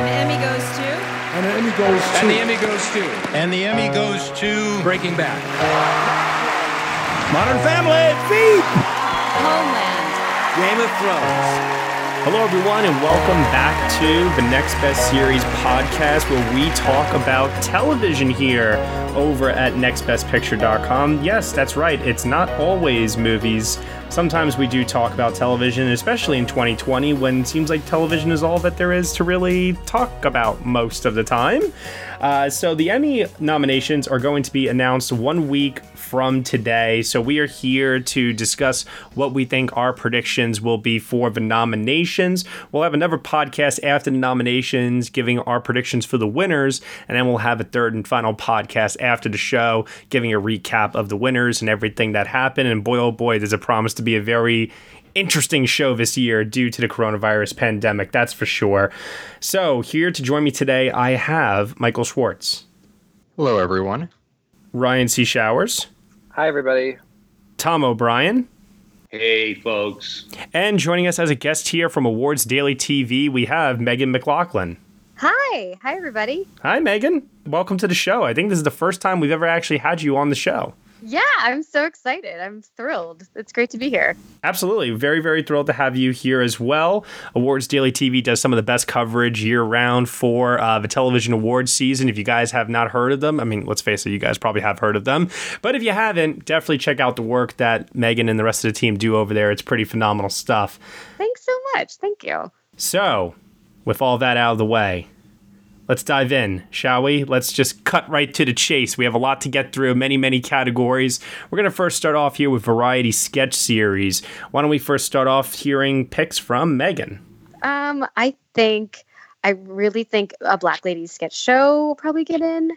And the Emmy goes to. And the Emmy goes to. And the Emmy goes to. And the Emmy goes to. Breaking Bad. Modern Family. Veep. Homeland. Game of Thrones. Hello, everyone, and welcome back to the Next Best Series podcast, where we talk about television here over at nextbestpicture.com. Yes, that's right. It's not always movies. Sometimes we do talk about television, especially in 2020 when it seems like television is all that there is to really talk about most of the time. Uh, so the Emmy nominations are going to be announced one week from today. So we are here to discuss what we think our predictions will be for the nominations. We'll have another podcast after the nominations giving our predictions for the winners, and then we'll have a third and final podcast after the show giving a recap of the winners and everything that happened. And boy, oh boy, there's a promise to be a very interesting show this year due to the coronavirus pandemic, that's for sure. So, here to join me today, I have Michael Schwartz. Hello, everyone. Ryan C. Showers. Hi, everybody. Tom O'Brien. Hey, folks. And joining us as a guest here from Awards Daily TV, we have Megan McLachlan. Hi. Hi, everybody. Hi, Megan. Welcome to the show. I think this is the first time we've ever actually had you on the show. Yeah, I'm so excited. I'm thrilled. It's great to be here. Absolutely. Very, very thrilled to have you here as well. Awards Daily TV does some of the best coverage year round for uh, the television awards season. If you guys have not heard of them, I mean, let's face it, you guys probably have heard of them. But if you haven't, definitely check out the work that Megan and the rest of the team do over there. It's pretty phenomenal stuff. Thanks so much. Thank you. So, with all that out of the way, let's dive in, shall we? Let's just cut right to the chase. We have a lot to get through, many, many categories. We're going to first start off here with Variety Sketch Series. Why don't we first start off hearing picks from Megan? Um, I think, I really think a Black Lady sketch show will probably get in.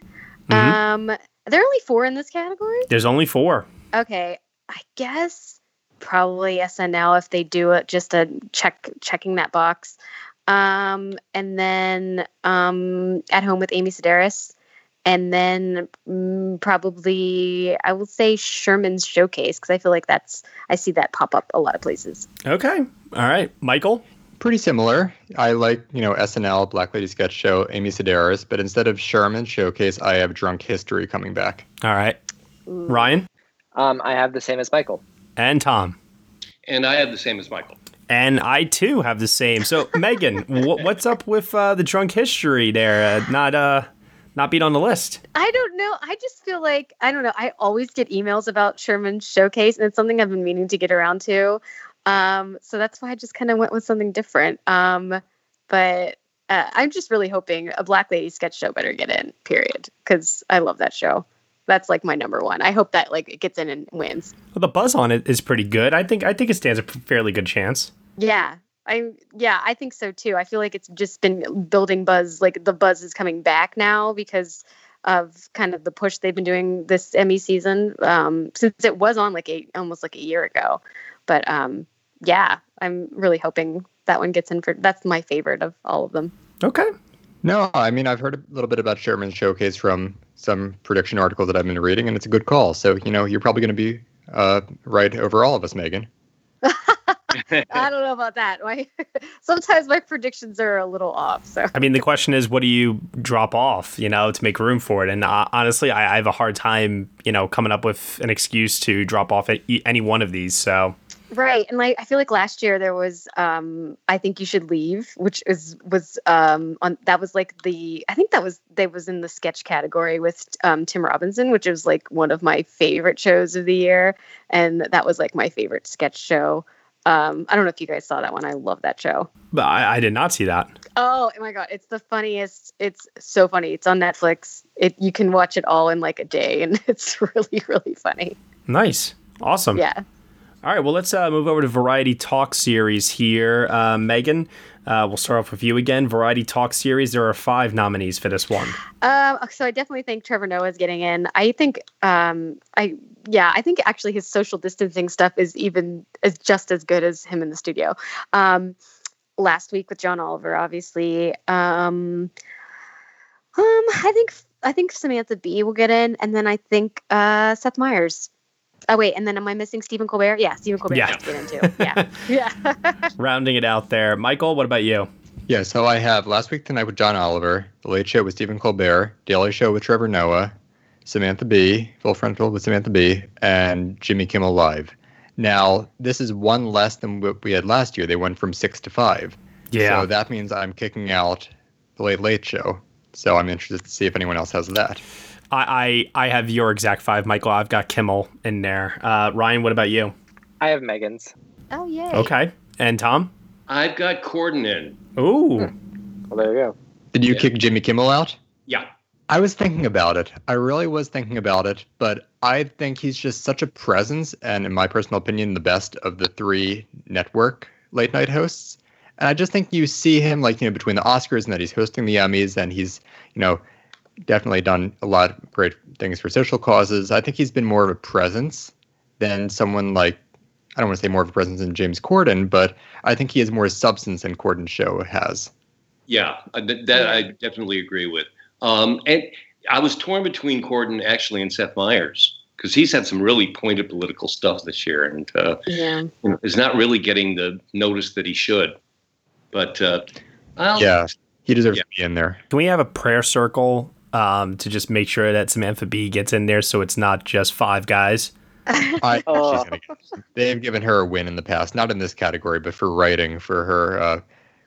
Mm-hmm. Um, there are only four in this category? There's only four. Okay. I guess probably SNL if they do it, just a check checking that box um, and then um, at home with Amy Sedaris, and then mm, probably I will say Sherman's Showcase because I feel like that's I see that pop up a lot of places. Okay, all right, Michael. Pretty similar. I like you know SNL, Black Lady Sketch Show, Amy Sedaris, but instead of Sherman's Showcase, I have Drunk History coming back. All right, Ryan. Um, I have the same as Michael. And Tom. And I have the same as Michael. And I too have the same. So Megan, what's up with uh, the drunk history there? Uh, not uh, not being on the list. I don't know. I just feel like I don't know. I always get emails about Sherman's showcase, and it's something I've been meaning to get around to. Um, so that's why I just kind of went with something different. Um, but uh, I'm just really hoping a Black Lady sketch show better get in. Period, because I love that show that's like my number one. I hope that like it gets in and wins. Well, the buzz on it is pretty good. I think I think it stands a fairly good chance. Yeah. I yeah, I think so too. I feel like it's just been building buzz. Like the buzz is coming back now because of kind of the push they've been doing this Emmy season um, since it was on like a almost like a year ago. But um, yeah, I'm really hoping that one gets in for. That's my favorite of all of them. Okay. No, I mean I've heard a little bit about Sherman's showcase from some prediction article that I've been reading, and it's a good call. So you know you're probably going to be uh, right over all of us, Megan. I don't know about that. My, sometimes my predictions are a little off. So I mean, the question is, what do you drop off? You know, to make room for it. And uh, honestly, I, I, have a hard time, you know, coming up with an excuse to drop off any one of these. So right, and like I feel like last year there was, um, I think you should leave, which is was um on that was like the I think that was they was in the sketch category with um, Tim Robinson, which was like one of my favorite shows of the year, and that was like my favorite sketch show. Um, I don't know if you guys saw that one. I love that show. But I, I, did not see that. Oh, oh my god, it's the funniest. It's so funny. It's on Netflix. It you can watch it all in like a day, and it's really really funny. Nice, awesome. Yeah. All right, well, let's uh, move over to Variety Talk Series here. Uh, Megan, uh, we'll start off with you again. Variety Talk Series, there are five nominees for this one. Um, so I definitely think Trevor Noah is getting in. I think, um, I yeah, I think actually his social distancing stuff is even is just as good as him in the studio. Um, last week with John Oliver, obviously. Um, um, I think I think Samantha Bee will get in, and then I think uh, Seth Meyers. Oh wait, and then am I missing Stephen Colbert? Yeah, Stephen Colbert yeah. get into. Yeah, yeah. Rounding it out there, Michael. What about you? Yeah, so I have Last Week Tonight with John Oliver, The Late Show with Stephen Colbert, Daily Show with Trevor Noah, Samantha Bee, Full Frontal with Samantha Bee, and Jimmy Kimmel Live. Now, this is one less than what we had last year. They went from six to five. Yeah. So that means I'm kicking out The Late Late Show. So I'm interested to see if anyone else has that. I, I I have your exact five, Michael. I've got Kimmel in there. Uh, Ryan, what about you? I have Megan's. Oh yeah. Okay. And Tom? I've got Corden in. Ooh. Well, there you go. Did you Yeah. kick Jimmy Kimmel out? Yeah. I was thinking about it. I really was thinking about it, but I think he's just such a presence, and in my personal opinion, the best of the three network late night hosts. And I just think you see him like you know between the Oscars and that he's hosting the Emmys, and he's you know definitely done a lot of great things for social causes. I think he's been more of a presence than someone like I don't want to say more of a presence than James Corden, but I think he has more substance than Corden's show has. Yeah, uh, th- that I definitely agree with. Um, and I was torn between Corden actually and Seth Meyers because he's had some really pointed political stuff this year and uh, Yeah. you know, is not really getting the notice that he should. But uh, I'll, Yeah, he deserves Yeah. to be in there. Can we have a prayer circle um, to just make sure that Samantha Bee gets in there so it's not just five guys? I, Oh. she's gonna get, they've given her a win in the past, not in this category, but for writing for her uh,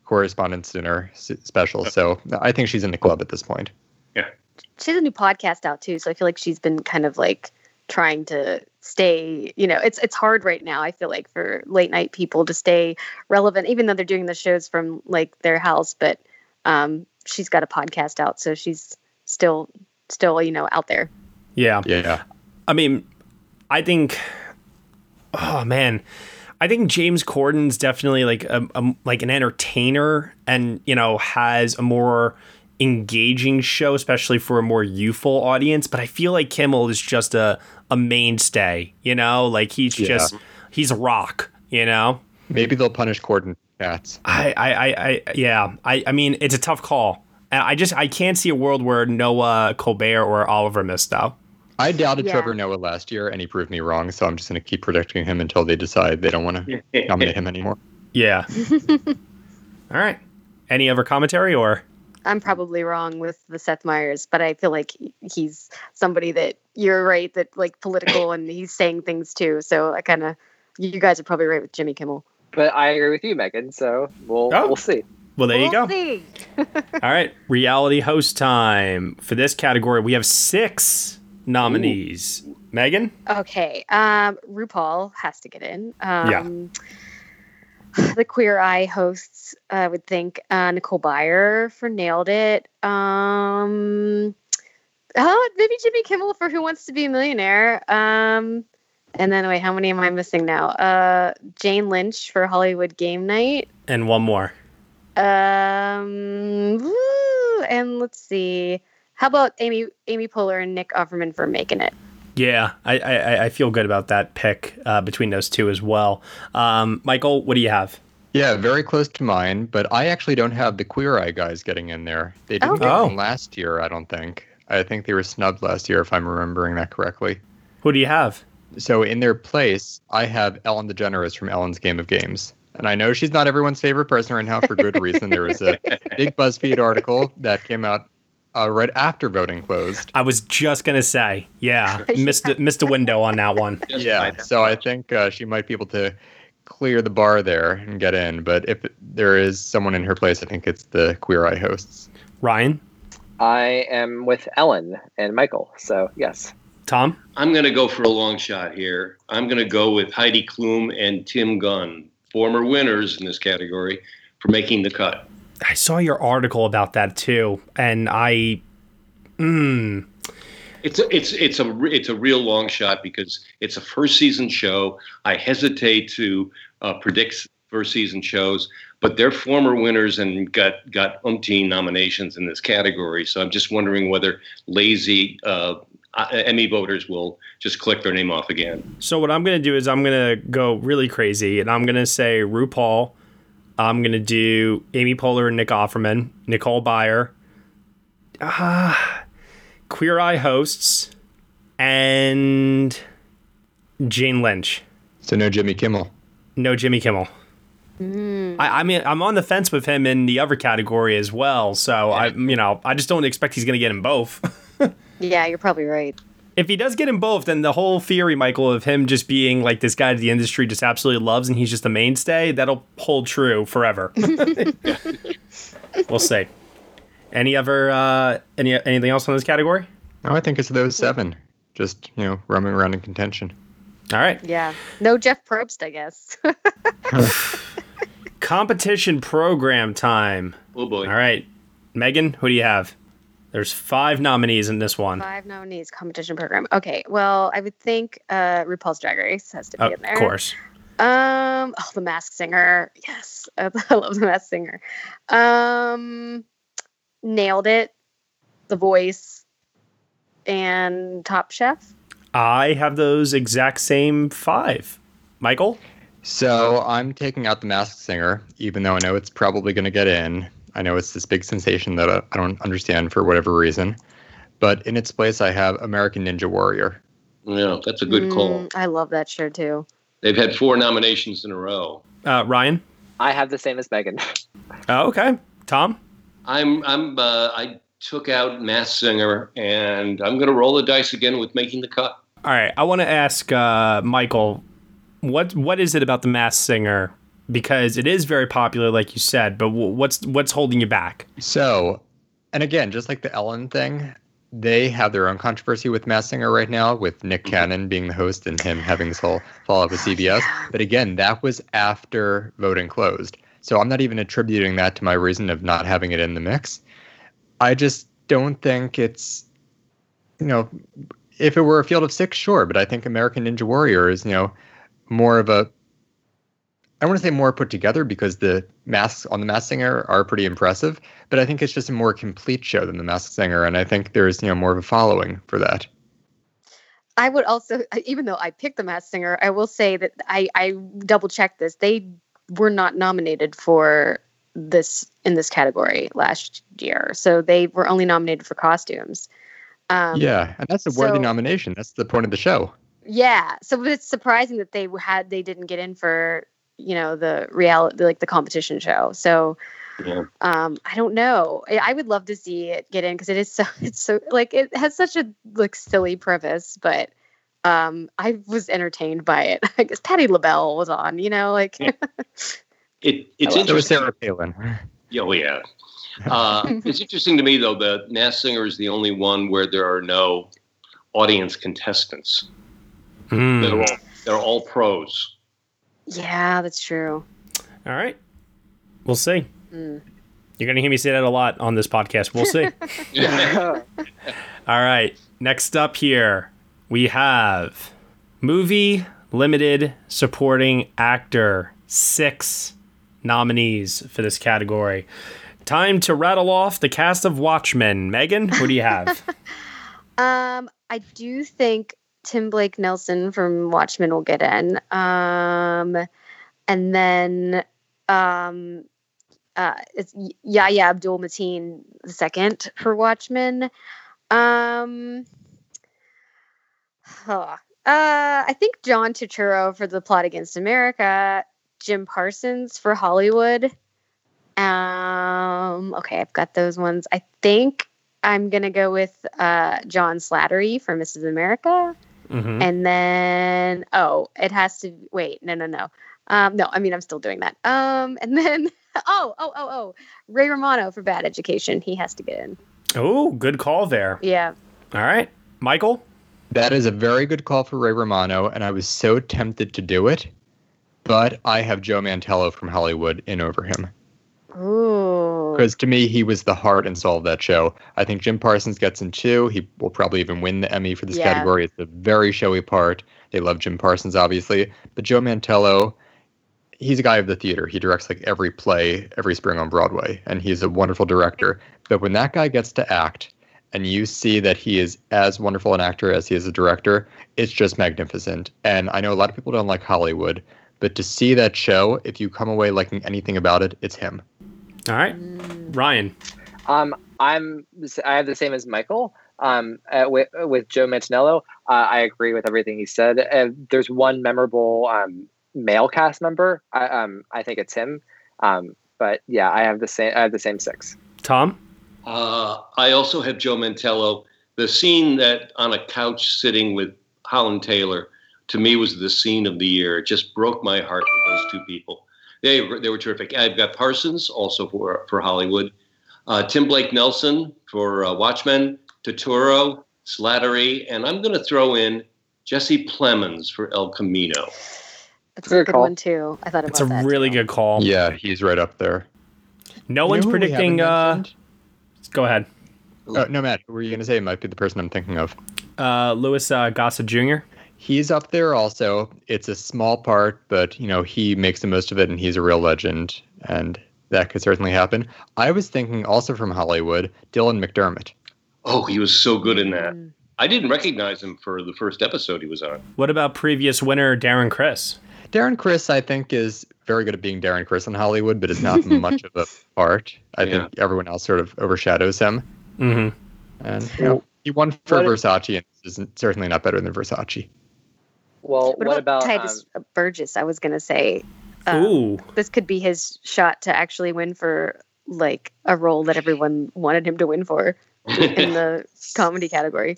correspondence dinner special. So I think she's in the club at this point. Yeah, She has a new podcast out too, so I feel like she's been kind of like trying to stay, you know, it's it's hard right now, I feel like for late night people to stay relevant even though they're doing the shows from like their house, but um she's got a podcast out, so she's still still, you know, out there. Yeah. Yeah, I mean, I think. Oh man, I think James Corden's definitely like a, a like an entertainer, and you know has a more engaging show, especially for a more youthful audience. But I feel like Kimmel is just a a mainstay. You know, like he's Yeah. just he's a rock. You know. maybe they'll punish Corden cats. I, I, I, I yeah. I, I mean, it's a tough call. And I just I can't see a world where Noah Colbert or Oliver missed out. I doubted Yeah. Trevor Noah last year, and he proved me wrong. So I'm just going to keep predicting him until they decide they don't want to nominate him anymore. Yeah. All right. Any other commentary or? I'm probably wrong with the Seth Meyers, but I feel like he's somebody that you're right that like political and he's saying things too. So I kind of you guys are probably right with Jimmy Kimmel. But I agree with you, Megan. So we'll Oh. we'll see. Well, there you We'll go. see. All right. Reality host time. For this category, we have six nominees. Megan? Okay. Um, RuPaul has to get in. Um, The Queer Eye hosts, I would think uh, Nicole Byer for Nailed It. Um, oh, maybe Jimmy Kimmel for Who Wants to Be a Millionaire. Um, and then, wait, how many am I missing now? Uh, Jane Lynch for Hollywood Game Night. And one more. Um, woo, and let's see. How about Amy Amy Poehler and Nick Offerman for Making It? Yeah, I, I, I feel good about that pick uh, between those two as well. Um, Michael, what do you have? Yeah, very close to mine, but I actually don't have the Queer Eye guys getting in there. They didn't get Oh. one last year, I don't think. I think they were snubbed last year, if I'm remembering that correctly. Who do you have? So in their place, I have Ellen DeGeneres from Ellen's Game of Games. And I know she's not everyone's favorite person right now for good reason. There was a big BuzzFeed article that came out uh, right after voting closed. I was just gonna say, yeah, missed the, missed a window on that one. Just Yeah, so I think uh, she might be able to clear the bar there and get in. But if there is someone in her place, I think it's the Queer Eye hosts. Ryan, I am with Ellen and Michael. So yes. Tom, I'm going to go for a long shot here. I'm going to go with Heidi Klum and Tim Gunn, former winners in this category, for making the cut. I saw your article about that too, and I, mm, It's a, it's it's a it's a real long shot because it's a first season show. I hesitate to uh, predict first season shows, but they're former winners and got got umpteen nominations in this category. So I'm just wondering whether lazy uh, uh, Emmy voters will just click their name off again. So what I'm gonna do is I'm gonna go really crazy, and I'm gonna say RuPaul. I'm gonna do Amy Poehler and Nick Offerman, Nicole Byer, ah, Queer Eye hosts, and Jane Lynch. So no Jimmy Kimmel. No Jimmy Kimmel. Mm. I, I mean, I'm on the fence with him in the other category as well. So I, you know, I just don't expect he's going to get in both. Yeah, you're probably right. if he does get in both, then the whole theory, Michael, of him just being like this guy that the industry just absolutely loves and he's just a mainstay, that'll hold true forever. we'll see. Any other, uh, any anything else on this category? No, I think it's those seven. Just you know, roaming around in contention. All right. Yeah. No Jeff Probst, I guess. Competition program time. Oh boy. All right. Megan, who do you have? There's five nominees in this one. Five nominees competition program. Okay. Well, I would think uh, RuPaul's Drag Race has to be Of in there. Of course. Um. Oh, The Masked Singer. Yes, I love The Masked Singer. Um, nailed it. The Voice and Top Chef. I have those exact same five. Michael? So I'm taking out the Masked Singer, even though I know it's probably going to get in. I know it's this big sensation that I, I don't understand for whatever reason. But in its place, I have American Ninja Warrior. Yeah, that's a good call. Mm, I love that show too. They've had four nominations in a row. Uh, Ryan? I have the same as Megan. Oh, okay. Tom? I'm I'm uh, I took out Mass Singer, and I'm going to roll the dice again with making the cut. All right. I want to ask uh, Michael, what what is it about the Mass Singer? Because it is very popular, like you said, but wh- what's what's holding you back? So, and again, just like the Ellen thing, they have their own controversy with Mass Singer right now, with Nick mm-hmm. Cannon being the host and him having this whole fallout with CBS. But again, that was after voting closed. So I'm not even attributing that to my reason of not having it in the mix. I just don't think it's, you know, if it were a field of six, sure. But I think American Ninja Warrior is, you know, more of a I want to say more put together because the masks on the Masked Singer are pretty impressive, but I think it's just a more complete show than the Masked Singer, and I think there's you know more of a following for that. I would also, even though I picked the Masked Singer, I will say that I I double checked this. They were not nominated for this in this category last year, so they were only nominated for costumes. Um, yeah, and that's a worthy so- nomination. That's the point of the show. Yeah. So it's surprising that they had they didn't get in for you know the reality like the competition show. So Yeah. um I don't know. I, I would love to see it get in because it is so it's so like it has such a like silly premise, but um I was entertained by it. I guess Patti LaBelle was on. You know like Yeah. It it's So was interesting. Sarah Palin. Oh yeah. Uh, it's interesting to me though. that Mass Singer is the only one where there are no audience contestants. Hmm. They're all they're all pros. Yeah, that's true. All right. We'll see. Mm. You're going to hear me say that a lot on this podcast. We'll see. All right. Next up here, we have movie limited supporting actor. Six nominees for this category. Time to rattle off the cast of Watchmen. Megan, who do you have? Um, I do think Tim Blake Nelson from Watchmen will get in. Um, and then um, uh, it's Yahya Abdul Mateen the second for Watchmen. Um, huh. uh, I think John Turturro for The Plot Against America. Jim Parsons for Hollywood. Um, okay, I've got those ones. I think I'm gonna go with uh, John Slattery for Mrs. America, Mhm. and then oh, it has to wait. No, no, no. Um, no, I mean I'm still doing that. Um, and then oh, oh, oh, oh, Ray Romano for Bad Education. He has to get in. Oh, good call there. Yeah. All right. Michael? That is a very good call for Ray Romano, and I was so tempted to do it, but I have Joe Mantello from Hollywood in over him. Ooh. Because to me, he was the heart and soul of that show. I think Jim Parsons gets in two. He will probably even win the Emmy for this Yeah. category. It's a very showy part. They love Jim Parsons, obviously. But Joe Mantello, he's a guy of the theater. He directs like every play every spring on Broadway, and he's a wonderful director. But when that guy gets to act, and you see that he is as wonderful an actor as he is a director, it's just magnificent. And I know a lot of people don't like Hollywood, but to see that show, if you come away liking anything about it, it's him. All right. Ryan. Um, I'm I have the same as Michael. Um, uh, with with Joe Manganiello, uh, I agree with everything he said. Uh, there's one memorable um, male cast member, I um I think it's him. Um, but yeah, I have the same I have the same six. Tom? Uh, I also have Joe Mantello. The scene that on a couch sitting with Holland Taylor, to me, was the scene of the year. It just broke my heart with those two people. They were, they were terrific. I've got Parsons also for for Hollywood, uh, Tim Blake Nelson for uh, Watchmen, Turturro, Slattery, and I'm going to throw in Jesse Plemons for El Camino. That's Good a good call. one too. I thought about It's a that. really too. good call. Yeah, he's right up there. No You one's know who we predicting. Uh, go ahead. Oh, no, Matt. Who were you going to say? It might be the person I'm thinking of. Uh, Louis uh, Gossett Jr. He's up there also. It's a small part, but you know he makes the most of it, and he's a real legend, and that could certainly happen. I was thinking also from Hollywood, Dylan McDermott. Oh, he was so good in that. Mm. I didn't recognize him for the first episode he was on. What about previous winner Darren Criss? Darren Criss, I think, is very good at being Darren Criss in Hollywood, but is not much of a part. I Yeah. think everyone else sort of overshadows him, Mm-hmm. and you know, he won for What Versace, and is certainly not better than Versace. Well, What, what, about, about, Titus um, Burgess? I was gonna say um, Ooh. this could be his shot to actually win for like a role that everyone wanted him to win for in the comedy category.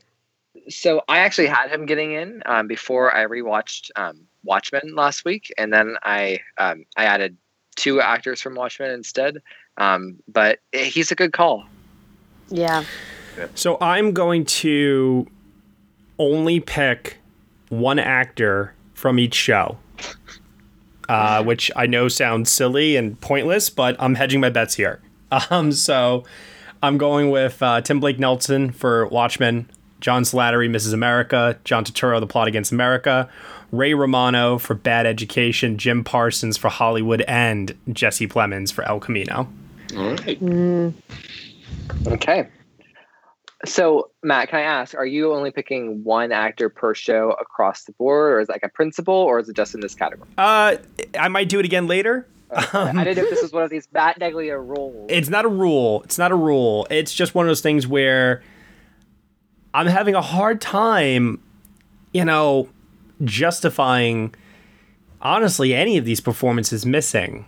so I actually had him getting in um, before I rewatched um, Watchmen last week, and then I um, I added two actors from Watchmen instead. Um, but he's a good call. Yeah. So I'm going to only pick one actor from each show, uh, which I know sounds silly and pointless, but I'm hedging my bets here. Um, so I'm going with uh, Tim Blake Nelson for Watchmen, John Slattery, Mrs. America, John Turturro, The Plot Against America, Ray Romano for Bad Education, Jim Parsons for Hollywood, and Jesse Plemons for El Camino. All right. Mm. Okay. So Matt, can I ask, are you only picking one actor per show across the board, or is it like a principal, or is it just in this category? Uh, I might do it again later. I didn't know if this was one of these Matt Neglia rules. It's not a rule. It's not a rule. It's just one of those things where I'm having a hard time, you know, justifying honestly any of these performances missing.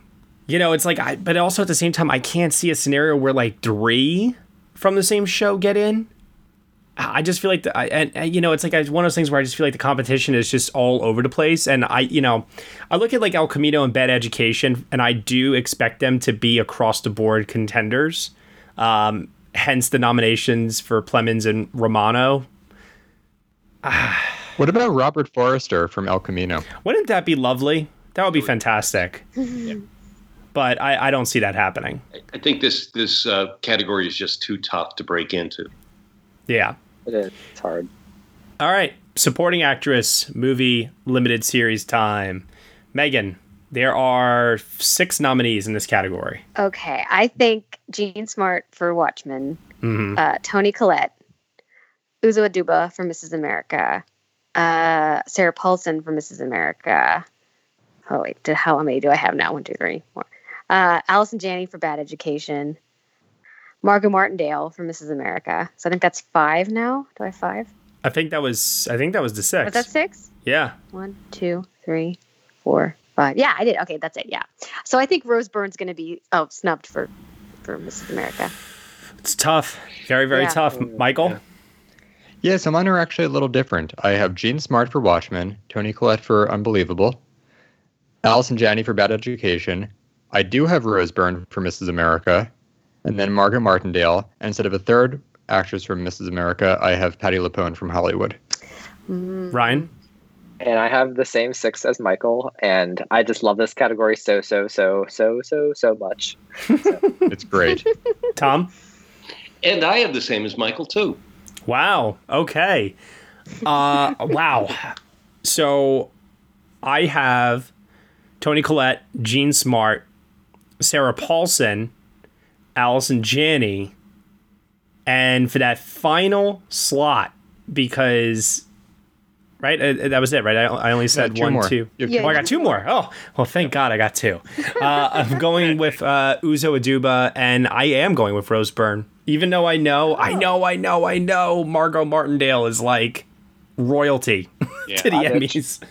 You know, it's like I but also at the same time I can't see a scenario where like three from the same show get in. I just feel like the, I, and, and you know it's like it's one of those things where I just feel like the competition is just all over the place, and I you know I look at like El Camino and Bad Education, and I do expect them to be across the board contenders. Um, hence the nominations for Plemons and Romano. What about Robert Forster from El Camino? Wouldn't that be lovely? That would be fantastic. But I, I don't see that happening. I think this this uh, category is just too tough to break into. Yeah. It is. It's hard. All right. Supporting actress, movie, limited series time. Megan, there are six nominees in this category. Okay. I think Jean Smart for Watchmen, hmm uh, Toni Collette, Uzo Aduba for Mrs. America, uh, Sarah Paulson for Mrs. America. Oh wait, do- how many do I have now? One, two, three, four. Uh, Allison Janney for Bad Education, Margo Martindale for Mrs. America. So I think that's five now. Do I have five? I think that was I think that was the six. Was that six? Yeah. One, two, three, four, five. Yeah, I did. Okay, that's it. Yeah. So I think Rose Byrne's going to be oh snubbed for for Mrs. America. It's tough. Very, very Yeah. tough. Michael? Yeah, so mine are actually a little different. I have Jean Smart for Watchmen, Toni Collette for Unbelievable, Allison Janney for Bad Education. I do have Rose Byrne for Mrs. America, and then Margaret Martindale. And instead of a third actress from Mrs. America, I have Patti LuPone from Hollywood. Mm. Ryan? And I have the same six as Michael, and I just love this category so so so so so so much. It's great. Tom? And I have the same as Michael too. Wow. Okay. Uh wow. So I have Toni Collette, Jean Smart, Sarah Paulson, Allison Janney, and for that final slot, because right, uh, that was it, right? I, I only said two one, more. two. You have Yeah, Oh, I got two more. Oh, well, thank God I got two. Uh, I'm going with uh, Uzo Aduba, and I am going with Rose Byrne. Even though I know, I know, I know, I know Margo Martindale is like royalty Yeah. to the I Emmys.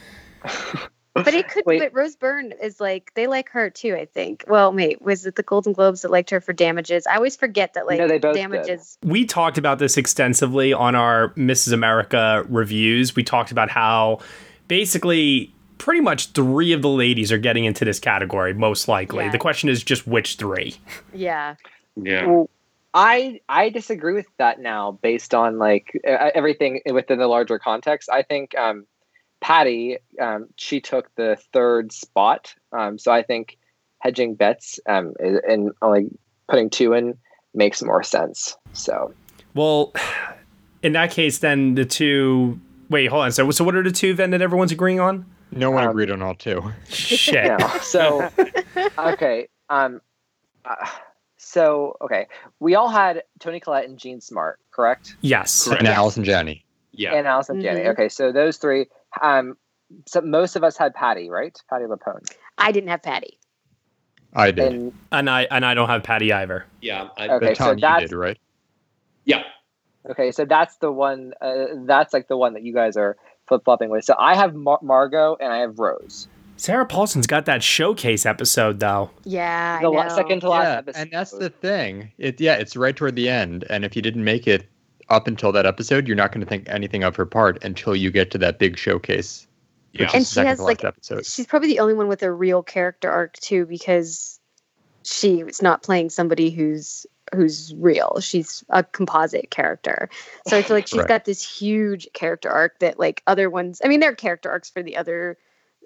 But it could. Wait. But Rose Byrne is like they like her too. I think. Well, wait, was it the Golden Globes that liked her for damages? I always forget that like No, they both did. damages. we talked about this extensively on our Mrs. America reviews. We talked about how basically pretty much three of the ladies are getting into this category, most likely. Yeah. The question is just which three. Yeah. Yeah. Well, I I disagree with that now, based on like everything within the larger context. I think um, Patty um, she took the third spot, um, so I think hedging bets um, and only putting two in makes more sense. So Well, in that case, then the two. Wait, hold on. So, so what are the two then that everyone's agreeing on? No one Um, agreed on all two. Shit. yeah. So okay. Um. uh, so okay, we all had Toni Collette and Jean Smart, correct? Yes. Correct. And Allison Janney. Yeah. And Allison Janney. Mhm. Okay, so those three. Um. So most of us had Patty, right? Patti LuPone. I didn't have Patty. I did. And And I and I don't have Patty either. Yeah. I, Okay, but so Tom, you that's- did, right? Yeah. okay, so that's the one. Uh, that's like the one that you guys are flip flopping with. So I have Mar- Margo and I have Rose. Sarah Paulson's got that showcase episode though. Yeah. The la- know. second to last yeah, episode. and that's the thing. It yeah, it's right toward the end, and if you didn't make it up until that episode, you're not going to think anything of her part until you get to that big showcase. Yeah. And she has, like, last episode. She's probably the only one with a real character arc too, because she's not playing somebody who's who's real. She's a composite character. So I feel like she's Right. got this huge character arc that like other ones. I mean, there are character arcs for the other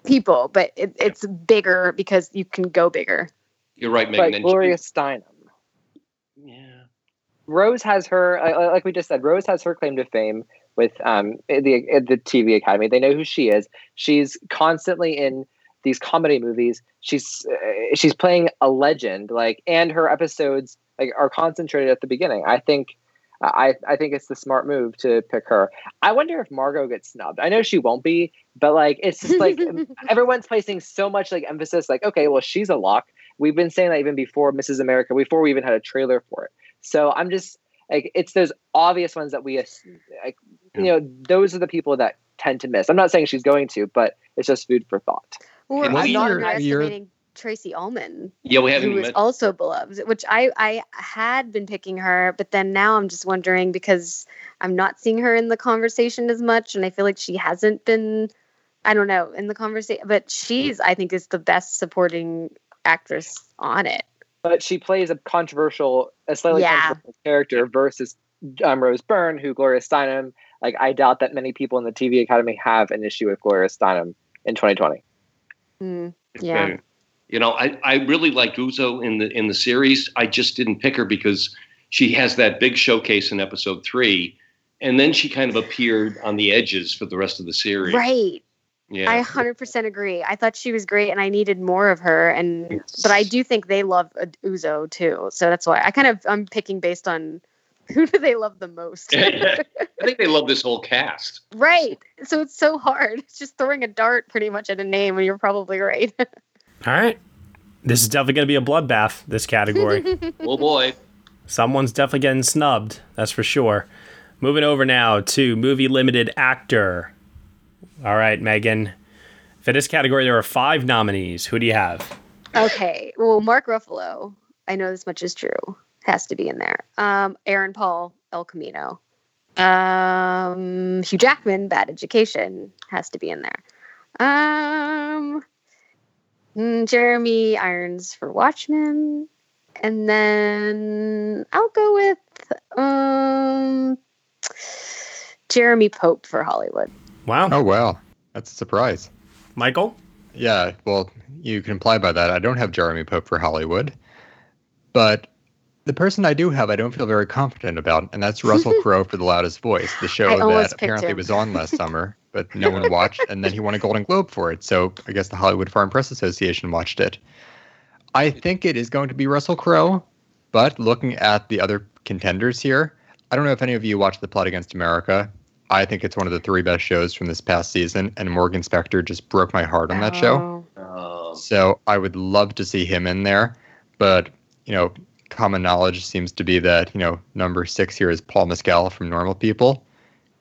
people, but it, it's bigger because you can go bigger. You're right, Megan. But And Gloria Steinem. Yeah. Rose has her, uh, like we just said, Rose has her claim to fame with um, the the TV Academy. They know who she is. She's constantly in these comedy movies. She's uh, she's playing a legend, like, and her episodes like are concentrated at the beginning. I think. I, I think it's the smart move to pick her. I wonder if Margo gets snubbed. I know she won't be, but like it's just like everyone's placing so much like emphasis. Like, okay, well, she's a lock. We've been saying that even before Mrs. America, before we even had a trailer for it. So I'm just like, it's those obvious ones that we, ass- like, you know, those are the people that tend to miss. I'm not saying she's going to, but it's just food for thought. Or And I'm we not are- underestimating Tracey Ullman, Yeah, we haven't who even is met. also beloved, which I I had been picking her, but then now I'm just wondering because I'm not seeing her in the conversation as much, and I feel like she hasn't been, I don't know, in the conversation. But she's I think is the best supporting actress on it. But she plays a controversial, a slightly Yeah. controversial character versus um, Rose Byrne, who Gloria Steinem. Like, I doubt that many people in the TV Academy have an issue with Gloria Steinem in 2020. Mm, yeah. Okay. You know, I, I really liked Uzo in the in the series. I just didn't pick her because she has that big showcase in episode three, and then she kind of appeared on the edges for the rest of the series. Right. Yeah. I 100% agree. I thought she was great and I needed more of her and but I do think they love uh, Uzo too. So that's why I kind of I'm picking based on who do they love the most. I think they love this whole cast. right. So it's so hard. It's just throwing a dart pretty much at a name and you're probably right. All right. This is definitely going to be a bloodbath, this category. Oh boy. Someone's definitely getting snubbed, that's for sure. Moving over now to movie limited actor. All right, Megan. For this category, there are five nominees. Who do you have? okay. Well, Mark Ruffalo, I know this much is true, has to be in there. Um Aaron Paul, El Camino. Um Hugh Jackman, Bad Education, has to be in there. Um mm, Jeremy Irons for Watchmen. And then I'll go with um Jeremy Pope for Hollywood. Wow. Oh wow, that's a surprise. Michael? Yeah, well, you can imply by that I don't have Jeremy Pope for Hollywood, but the person I do have, I don't feel very confident about, and that's Russell Crowe for The Loudest Voice, the show that apparently was on last summer, but no one watched, and then he won a Golden Globe for it. So I guess the Hollywood Foreign Press Association watched it. I think it is going to be Russell Crowe, but looking at the other contenders here, I don't know if any of you watched The Plot Against America. I think it's one of the three best shows from this past season, and Morgan Spector just broke my heart on that show. Oh. Um, So I would love to see him in there, but you know, common knowledge seems to be that you know number six here is Paul Mescal from Normal People.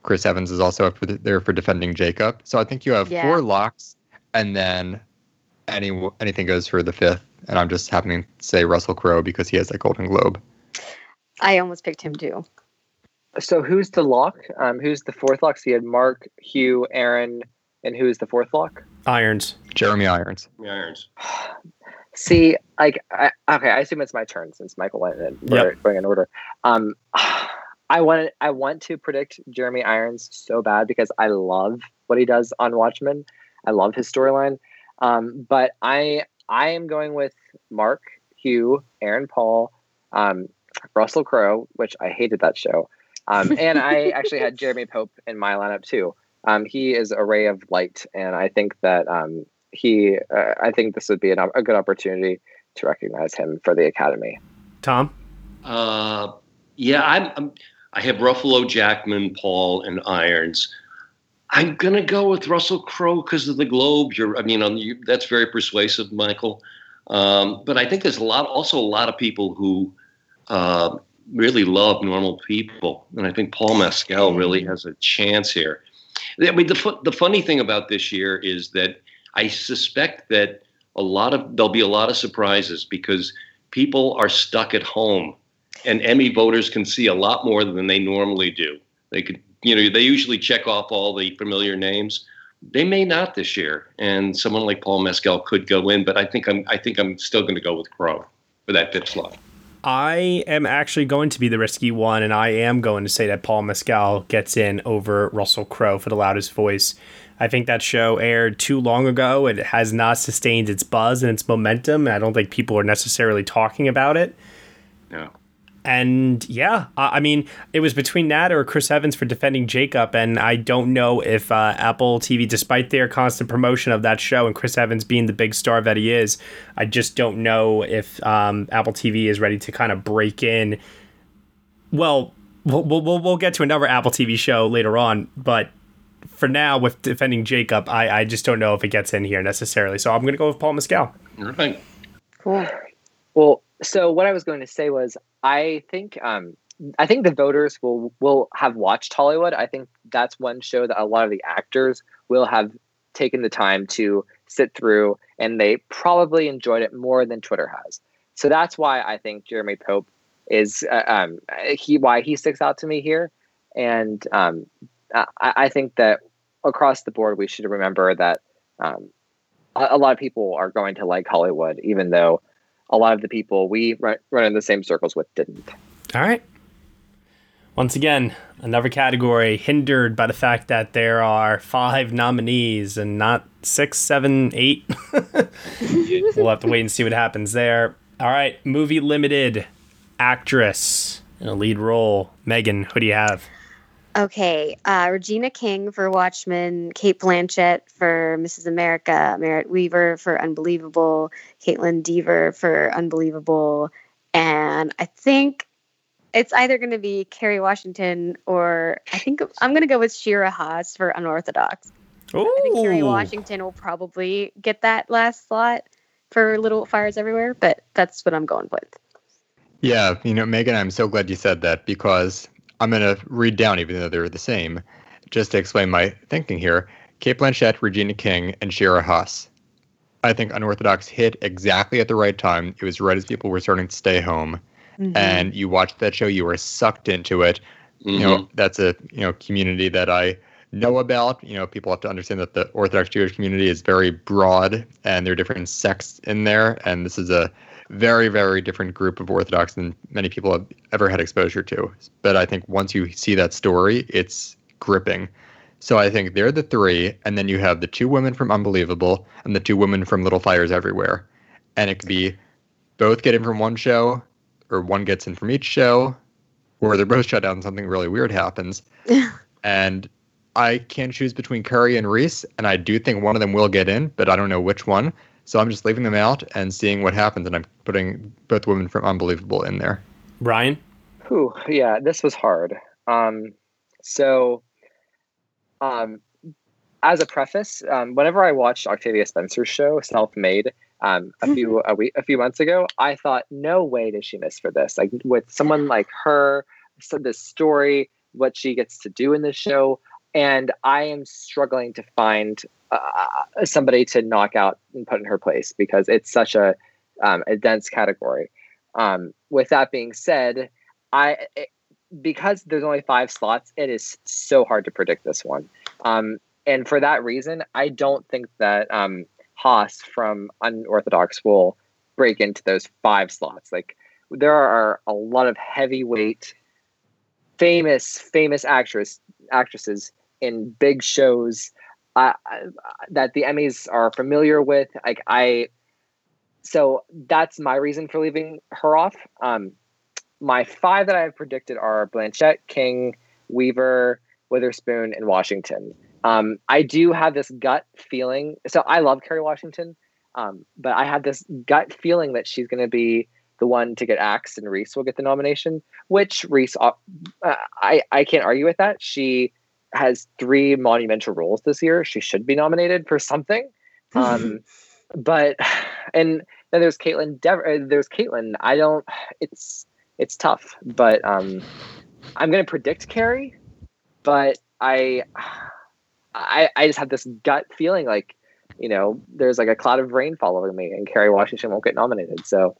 Chris Evans is also up for the, there for defending Jacob. So I think you have Yeah. four locks, and then any anything goes for the fifth. And I'm just happening to say Russell Crowe because he has that Golden Globe. I almost picked him too. So who's the lock? Um, who's the fourth lock? So you had Mark, Hugh, Aaron, and who's the fourth lock? Irons. Jeremy Irons. The Irons. See, like, I, okay, I assume it's my turn since Michael went in. We're Yep. going in order. Um, I want I want to predict Jeremy Irons so bad because I love what he does on Watchmen. I love his storyline. Um, but I I am going with Mark, Hugh, Aaron Paul, um, Russell Crowe, which I hated that show. Um, and I actually had Jeremy Pope in my lineup too. Um, he is a ray of light, and I think that um, he, uh, I think this would be an, a good opportunity to recognize him for the Academy. Tom. Uh, yeah, I'm, I'm. I have Ruffalo, Jackman, Paul, and Irons. I'm gonna go with Russell Crowe because of the Globe. You're, I mean, on you, that's very persuasive, Michael. Um, but I think there's a lot, also a lot of people who uh, really love normal people, and I think Paul Mescal really mm-hmm. has a chance here. I mean, the fu- the funny thing about this year is that I suspect that a lot of there'll be a lot of surprises because people are stuck at home and Emmy voters can see a lot more than they normally do. They could, you know, they usually check off all the familiar names. They may not this year, and someone like Paul Mescal could go in. But I think I'm, I think I'm still going to go with Crowe for that fifth slot. I am actually going to be the risky one, and I am going to say that Paul Mescal gets in over Russell Crowe for the loudest voice. I think that show aired too long ago. It has not sustained its buzz and its momentum. I don't think people are necessarily talking about it. No. And yeah, I I mean, it was between that or Chris Evans for defending Jacob. And I don't know if uh, Apple TV, despite their constant promotion of that show and Chris Evans being the big star that he is, I just don't know if um, Apple TV is ready to kind of break in. Well, we'll, we'll, we'll get to another Apple TV show later on. But for now, with defending Jacob, I, I just don't know if it gets in here necessarily. So I'm going to go with Paul Mescal. Right. Cool. Well, so what I was going to say was, I think, um, I think the voters will will have watched Hollywood. I think that's one show that a lot of the actors will have taken the time to sit through, and they probably enjoyed it more than Twitter has. So that's why I think Jeremy Pope is uh, um, he why he sticks out to me here, and um, I, I think that across the board we should remember that um, a, a lot of people are going to like Hollywood, even though a lot of the people we run, run in the same circles with didn't. All right. Once again, another category hindered by the fact that there are five nominees and not six, seven, eight. we'll have to wait and see what happens there. All right, movie limited actress in a lead role. Megan, who do you have? Okay, uh, Regina King for Watchmen, Cate Blanchett for Mrs. America, Merritt Wever for Unbelievable, Kaitlyn Dever for Unbelievable, and I think it's either going to be Kerry Washington or I think I'm going to go with Shira Haas for Unorthodox. I think Kerry Washington will probably get that last slot for Little Fires Everywhere, but that's what I'm going with. Yeah, you know, Megan, I'm so glad you said that because I'm going to read down, even though they're the same, just to explain my thinking here. Cate Blanchett, Regina King, and Shira Haas. I think Unorthodox hit exactly at the right time. It was right as people were starting to stay home. Mhm. And you watched that show, you were sucked into it. You know, that's a you know community that I know about. You know, people have to understand that the Orthodox Jewish community is very broad and there are different sects in there. And this is a very, very different group of Orthodox than many people have ever had exposure to. But I think once you see that story, it's gripping. So I think they're the three, and then you have the two women from Unbelievable and the two women from Little Fires Everywhere. And it could be both get in from one show, or one gets in from each show, or they're both shut down and something really weird happens. and I can't choose between Kerry and Reese, and I do think one of them will get in, but I don't know which one. So I'm just leaving them out and seeing what happens, and I'm putting both women from Unbelievable in there. Ryan? Whew, yeah, this was hard. Um, so, um, as a preface, um, whenever I watched Octavia Spencer's show, Self Made, um, a few a week a few months ago, I thought, no way does she miss for this. Like with someone like her, so this story, what she gets to do in this show, and I am struggling to find uh, somebody to knock out and put in her place because it's such a um, a dense category. Um, with that being said, I it, because there's only five slots, it is so hard to predict this one. Um, and for that reason, I don't think that um, Haas from Unorthodox will break into those five slots. Like there are a lot of heavyweight, famous, famous actress actresses in big shows uh, that the Emmys are familiar with. Like I, so that's my reason for leaving her off. Um, my five that I have predicted are Blanchett, King, Wever, Witherspoon, and Washington. Um, I do have this gut feeling. So I love Kerry Washington, um, but I have this gut feeling that she's going to be the one to get axed, and Reese will get the nomination. Which Reese, uh, I I can't argue with that. She has three monumental roles this year. She should be nominated for something. Um, but and then there's Kaitlyn. Dev- uh, there's Kaitlyn. I don't. It's it's tough, but um, I'm gonna predict Kerry, but I I, I just have this gut feeling like, you know, there's like a cloud of rain following me and Kerry Washington won't get nominated. So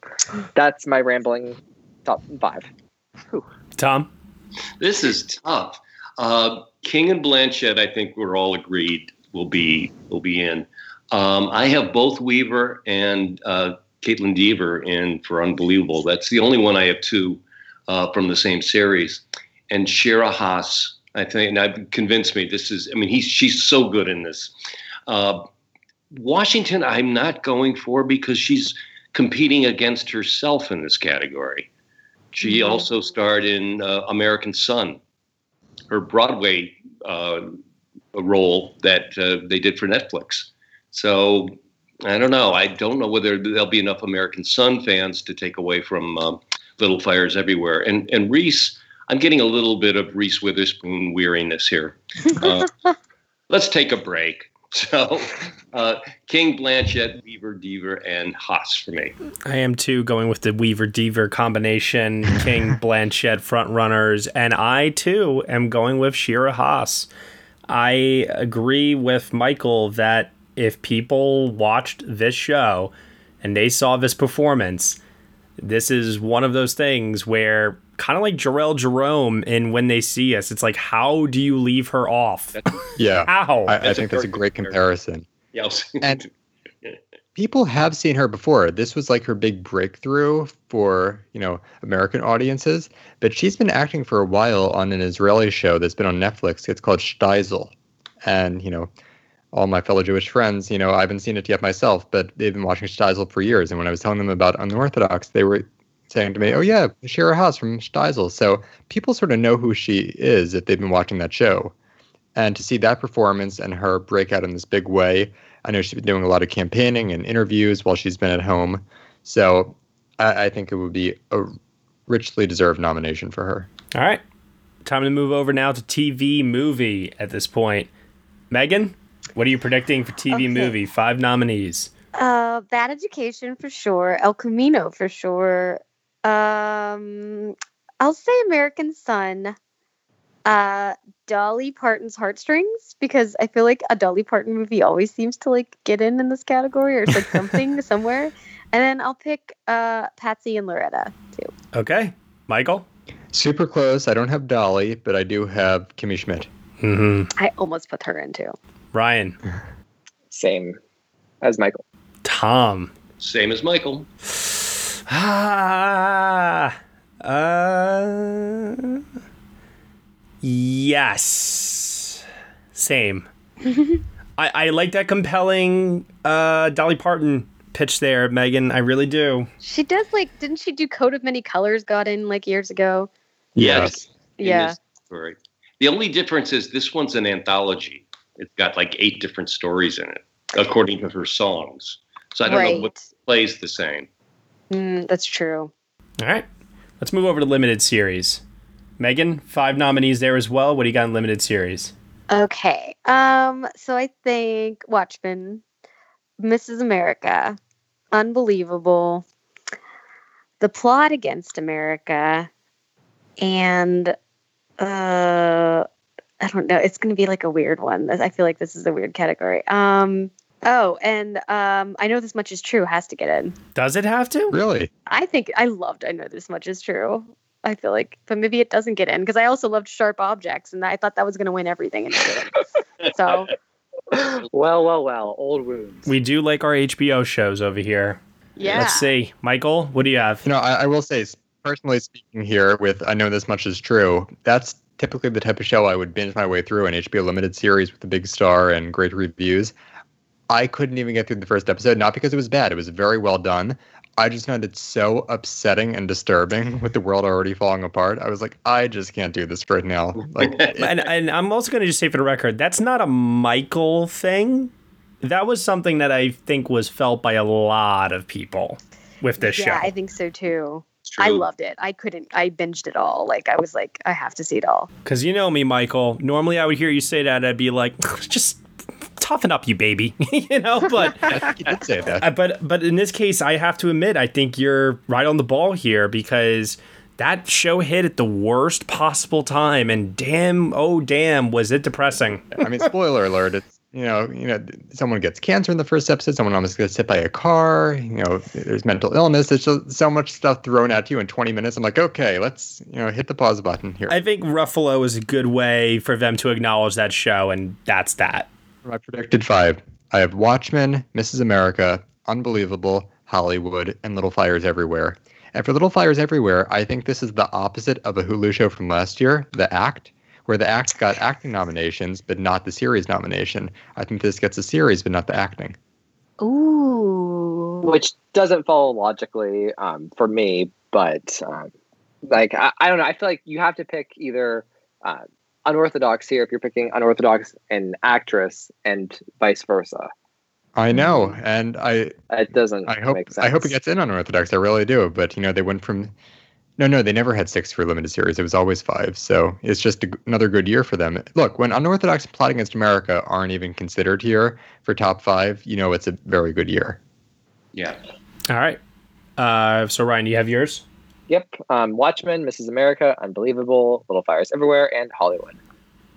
that's my rambling top five. Whew. Tom? This is tough. Uh, King and Blanchett, I think we're all agreed will be will be in. Um, I have both Wever and uh, Kaitlyn Dever in for Unbelievable. That's the only one I have two uh, from the same series. And Shira Haas I think, and I've convinced me this is. I mean, he's she's so good in this. Uh, Washington, I'm not going for because she's competing against herself in this category. She mm-hmm. also starred in uh, American Son, her Broadway uh, role that uh, they did for Netflix. So I don't know. I don't know whether there'll be enough American Son fans to take away from um, Little Fires Everywhere. And and Reese I'm getting a little bit of Reese Witherspoon weariness here. Uh, let's take a break. So, uh, King, Blanchett, Wever, Dever, and Haas for me. I am too going with the Wever Dever combination, King, Blanchett front runners, and I too am going with Shira Haas. I agree with Michael that if people watched this show and they saw this performance, this is one of those things where kind of like Jharrel Jerome in When They See Us. It's like, how do you leave her off? yeah. how? I, I think that's a great comparison. Yeah. and people have seen her before. This was like her big breakthrough for, you know, American audiences. But she's been acting for a while on an Israeli show that's been on Netflix. It's called Shtisel. And, you know, all my fellow Jewish friends, you know, I haven't seen it yet myself, but they've been watching Shtisel for years. And when I was telling them about Unorthodox, they were saying to me, "Oh yeah, Shira Haas from Shtisel." So people sort of know who she is if they've been watching that show, and to see that performance and her break out in this big way, I know she's been doing a lot of campaigning and interviews while she's been at home. So I, I think it would be a richly deserved nomination for her. All right, time to move over now to TV movie. At this point, Megan, what are you predicting for TV okay. movie? Five nominees. Uh, Bad Education for sure. El Camino for sure. Um, I'll say American Son. Uh, Dolly Parton's Heartstrings because I feel like a Dolly Parton movie always seems to like get in in this category or it's like something somewhere. And then I'll pick uh, Patsy and Loretta too. Okay, Michael. Super close. I don't have Dolly, but I do have Kimmy Schmidt. Mm-hmm. I almost put her in too. Ryan. Same as Michael. Tom. Same as Michael. Ah, uh, yes, same. I, I like that compelling uh, Dolly Parton pitch there, Megan. I really do. She does like, didn't she do Coat of Many Colors? Got in like years ago. Yes. Yeah. Story. The only difference is this one's an anthology. It's got like eight different stories in it, according to her songs. So I don't right. know what plays the same. Mm, that's true. All right. Let's move over to limited series. Megan, five nominees there as well. What do you got in limited series? Okay. Um, so I think Watchmen, Mrs. America, Unbelievable, The Plot Against America, and uh I don't know. It's going to be like a weird one. I feel like this is a weird category. Um. Oh, and um, I know this much is true has to get in. Does it have to? Really? I think I loved I know this much is true. I feel like, but maybe it doesn't get in because I also loved Sharp Objects, and I thought that was going to win everything. And so well, well, well. Old wounds. We do like our HBO shows over here. yeah, Let's see. Michael, what do you have? You know, I, I will say, personally speaking, here with I know this much is true. That's typically the type of show I would binge my way through an HBO limited series with a big star and great reviews. I couldn't even get through the first episode, not because it was bad. It was very well done. I just found it so upsetting and disturbing with the world already falling apart. I was like, I just can't do this right now. Like, it- And, and I'm also going to just say for the record, that's not a Michael thing. That was something that I think was felt by a lot of people with this yeah, show. Yeah, I think so too. True. I loved it. I couldn't. I binged it all. Like I was like, I have to see it all. Because you know me, Michael. Normally I would hear you say that, I'd be like, just toughen up, you baby. you know, but. I think you did say that. Uh, but but in this case, I have to admit, I think you're right on the ball here because that show hit at the worst possible time, and damn, oh damn, was it depressing. I mean, spoiler alert. It's you know, you know, someone gets cancer in the first episode. Someone almost gets hit by a car. You know, there's mental illness. There's so, so much stuff thrown at you in 20 minutes. I'm like, okay, let's you know, hit the pause button here. I think Ruffalo is a good way for them to acknowledge that show, and that's that. For my predicted five, I have Watchmen, Mrs. America, Unbelievable, Hollywood, and Little Fires Everywhere. And for Little Fires Everywhere, I think this is the opposite of a Hulu show from last year, The Act, where The Act got acting nominations, but not the series nomination. I think this gets a series, but not the acting. Ooh. which doesn't follow logically um, for me. But um, like I, I don't know, I feel like you have to pick either uh, unorthodox here if you're picking unorthodox and actress, and vice versa. I know, and I It doesn't. I hope make sense. I hope it gets in on Unorthodox. I really do. But you know, they went from no, no, they never had six for limited series. It was always five. So it's just a, another good year for them. Look, when Unorthodox and Plot Against America aren't even considered here for top five, you know it's a very good year. Yeah. All right. Uh, so Ryan, you have yours. Yep. Um, Watchmen, Mrs. America, Unbelievable, Little Fires Everywhere, and Hollywood.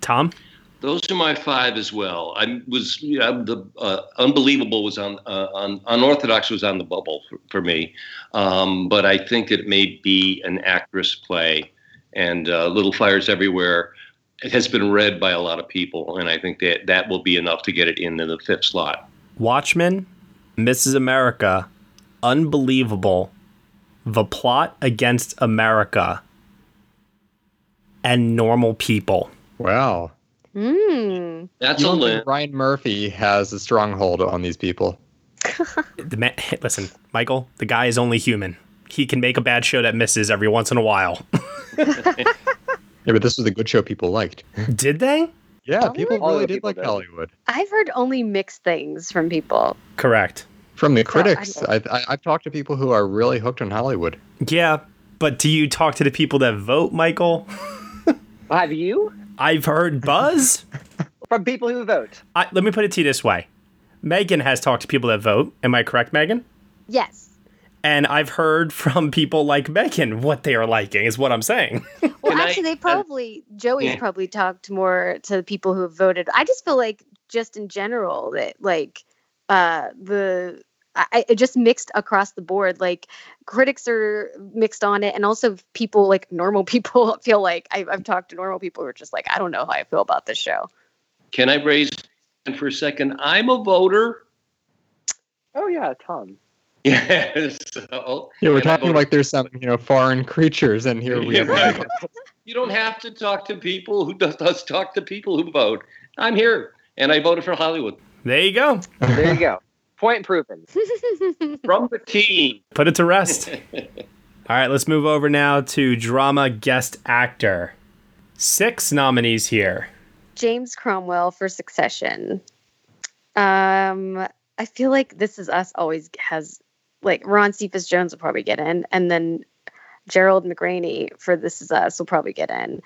Tom. Those are my five as well. I was yeah, the uh, unbelievable was on uh, on unorthodox was on the bubble for, for me, um, but I think it may be an actress play, and uh, Little Fires Everywhere. It has been read by a lot of people, and I think that that will be enough to get it into the fifth slot. Watchmen, Mrs. America, Unbelievable, The Plot Against America, and Normal People. Wow. Mm. That's You a don't limb. think Ryan Murphy has a stronghold on these people. The man, listen, Michael, the guy is only human. He can make a bad show that misses every once in a while. Yeah, but this was a good show people liked. Did they? Yeah, people really the did people like did. Hollywood. I've heard only mixed things from people. Correct. From the I- critics, I, I, I've talked to people who are really hooked on Hollywood. Yeah, but do you talk to the people that vote, Michael? Have you? I've heard buzz. From people who vote. I, let me put it to you this way Megan has talked to people that vote. Am I correct, Megan? Yes. And I've heard from people like Megan what they are liking, is what I'm saying. Well, Can I- actually, they probably Joey's Yeah. probably talked more to the people who have voted. I just feel like, just in general, that like uh the I, it just mixed across the board. Like critics are mixed on it, and also people like normal people feel like I, I've talked to normal people who are just like, I don't know how I feel about this show. Can I raise hand for a second? I'm a voter. Oh yeah, Tom. Yes. So, Yeah, we're talking like there's some, you know, foreign creatures, and here we have. Yeah. You don't have to talk to people who does, does talk to people who vote. I'm here, and I voted for Hollywood There you go. There you go. Point proven. from the team. Put it to rest. All right, let's move over now to drama guest actor. Six nominees here. James Cromwell for Succession. Um, I feel like This Is Us always has like Ron Cephas Jones will probably get in, and then Gerald McRaney for This Is Us will probably get in.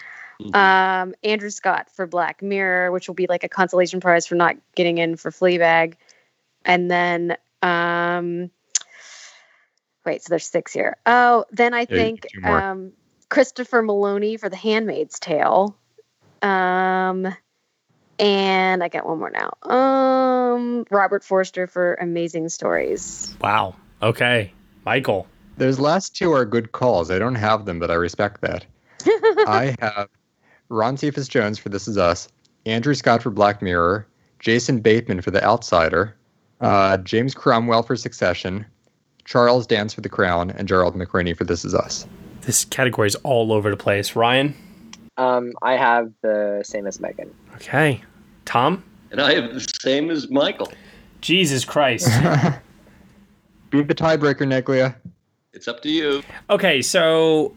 Um, Andrew Scott for Black Mirror, which will be like a consolation prize for not getting in for Fleabag, and then um, wait, so there's six here. Oh, then I Yeah, think get two more. um, Christopher Meloni for The Handmaid's Tale Um, and I got one more now. Um, Robert Forster for Amazing Stories. Wow. Okay. Michael. Those last two are good calls. I don't have them, but I respect that. I have Ron Cephas Jones for This Is Us, Andrew Scott for Black Mirror, Jason Bateman for The Outsider, uh, James Cromwell for Succession, Charles Dance for The Crown, and Gerald McRaney for This Is Us. This category is all over the place. Ryan. Um, I have the same as Megan. Okay. Tom. And I have the same as Michael. Jesus Christ. Be the tiebreaker, Neglia. It's up to you. Okay, so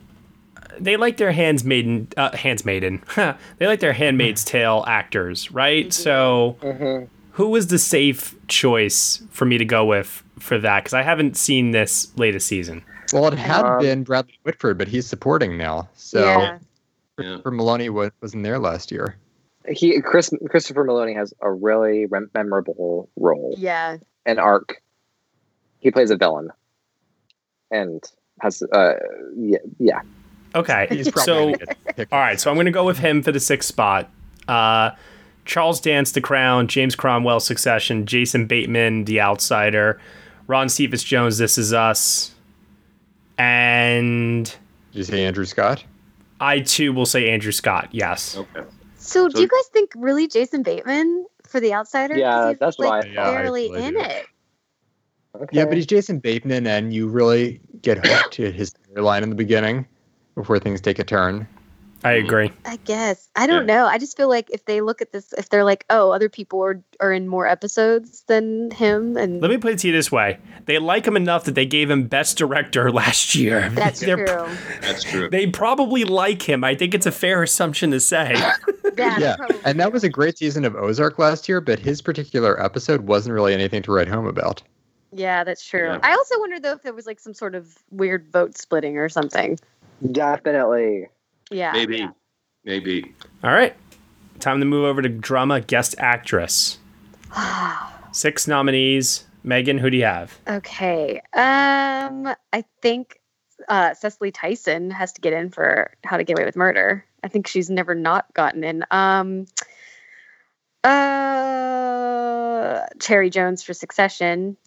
they like their hands maiden, uh, hands maiden. they like their Handmaid's Tale actors, right? So Mm-hmm. Who was the safe choice for me to go with for that? Because I haven't seen this latest season. Well, it had Um, been Bradley Whitford, but he's supporting now. So yeah. Yeah. Christopher Meloni wa- wasn't there last year. He Chris Christopher Meloni has a really rem- memorable role Yeah. and arc. He plays a villain, and has uh yeah yeah Okay, He's probably so gonna get picked. all right, so I'm going to go with him for the sixth spot. Uh, Charles Dance, The Crown, James Cromwell, Succession, Jason Bateman, The Outsider, Ron Cephas Jones, This Is Us, and Did you say Andrew Scott? I too will say Andrew Scott. Yes. Okay. So, do you guys think really Jason Bateman for The Outsider? Yeah, he's, that's what like, I thought. barely I in it. okay. Yeah, but he's Jason Bateman, and you really get hooked to his line in the beginning before things take a turn. I agree. I guess. I don't know. I just feel like if they look at this, if they're like, oh, other people are, are in more episodes than him, and Let me put it to you this way: they like him enough that they gave him Best Director last year. that's true. That's true. They probably like him. I think it's a fair assumption to say. Yeah, yeah, and that was a great season of Ozark last year, but his particular episode wasn't really anything to write home about. Yeah, that's true. Yeah. I also wonder though if there was like some sort of weird vote splitting or something. definitely Yeah. Maybe. yeah. Maybe. All right, time to move over to drama guest actress. Six nominees. Megan, who do you have? okay. Um, I think uh, Cicely Tyson has to get in for How to Get Away with Murder. I think she's never not gotten in. Um, uh, Cherry Jones for Succession.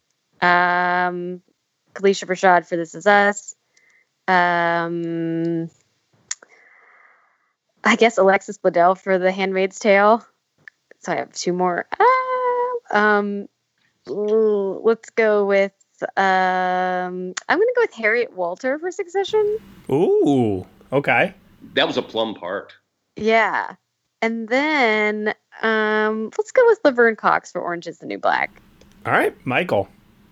Um, Phylicia Rashad for This Is Us. Um, I guess Alexis Bledel for The Handmaid's Tale. So I have two more. Ah, um, let's go with. Um, I'm gonna go with Harriet Walter for Succession. Ooh, okay. That was a plum part. Yeah, and then um, let's go with Laverne Cox for Orange Is the New Black. All right, Michael.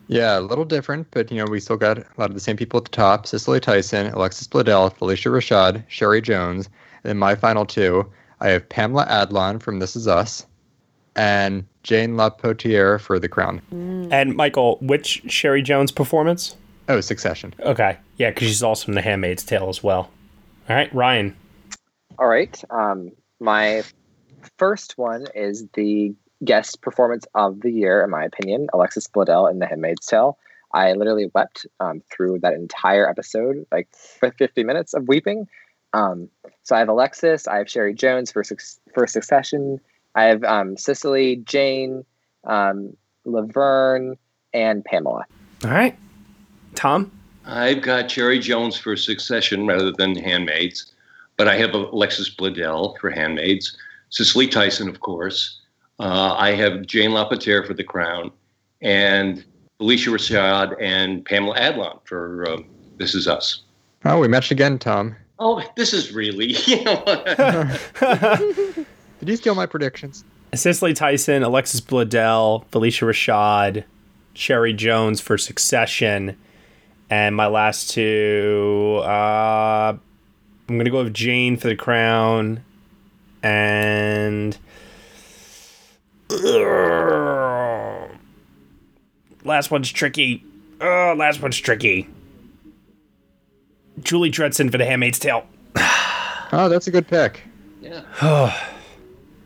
Yeah, a little different, but you know we still got a lot of the same people at the top: Cicely Tyson, Alexis Bledel, Phylicia Rashad, Cherry Jones, and then my final two. I have Pamela Adlon from This Is Us, and Jane Lapotaire for The Crown. And Michael, which Cherry Jones performance? Oh, Succession. Okay, yeah, because she's also in The Handmaid's Tale as well. All right, Ryan. All right. Um, my first one is the guest performance of the year, in my opinion, Alexis Bledel in The Handmaid's Tale. I literally wept um, through that entire episode, like for 50 minutes of weeping. Um, so I have Alexis, I have Cherry Jones for Suc- for Succession, I have um, Cicely, Jane, um, Laverne, and Pamela. All right, Tom. I've got Sherry Jones for Succession rather than Handmaids, but I have Alexis Bledel for Handmaids, Cicely Tyson, of course. Uh, I have Jane Lapotaire for The Crown, and Phylicia Rashad and Pamela Adlon for uh, This Is Us. Oh, we matched again, Tom. Oh, this is really, you know. Did you steal my predictions? Cicely Tyson, Alexis Bledel, Phylicia Rashad, Cherry Jones for Succession, and my last two. Uh, I'm gonna go with Jane for the Crown, and last one's tricky. Oh, last one's tricky. Julie Dretzin for The Handmaid's Tale. Oh, that's a good pick. yeah.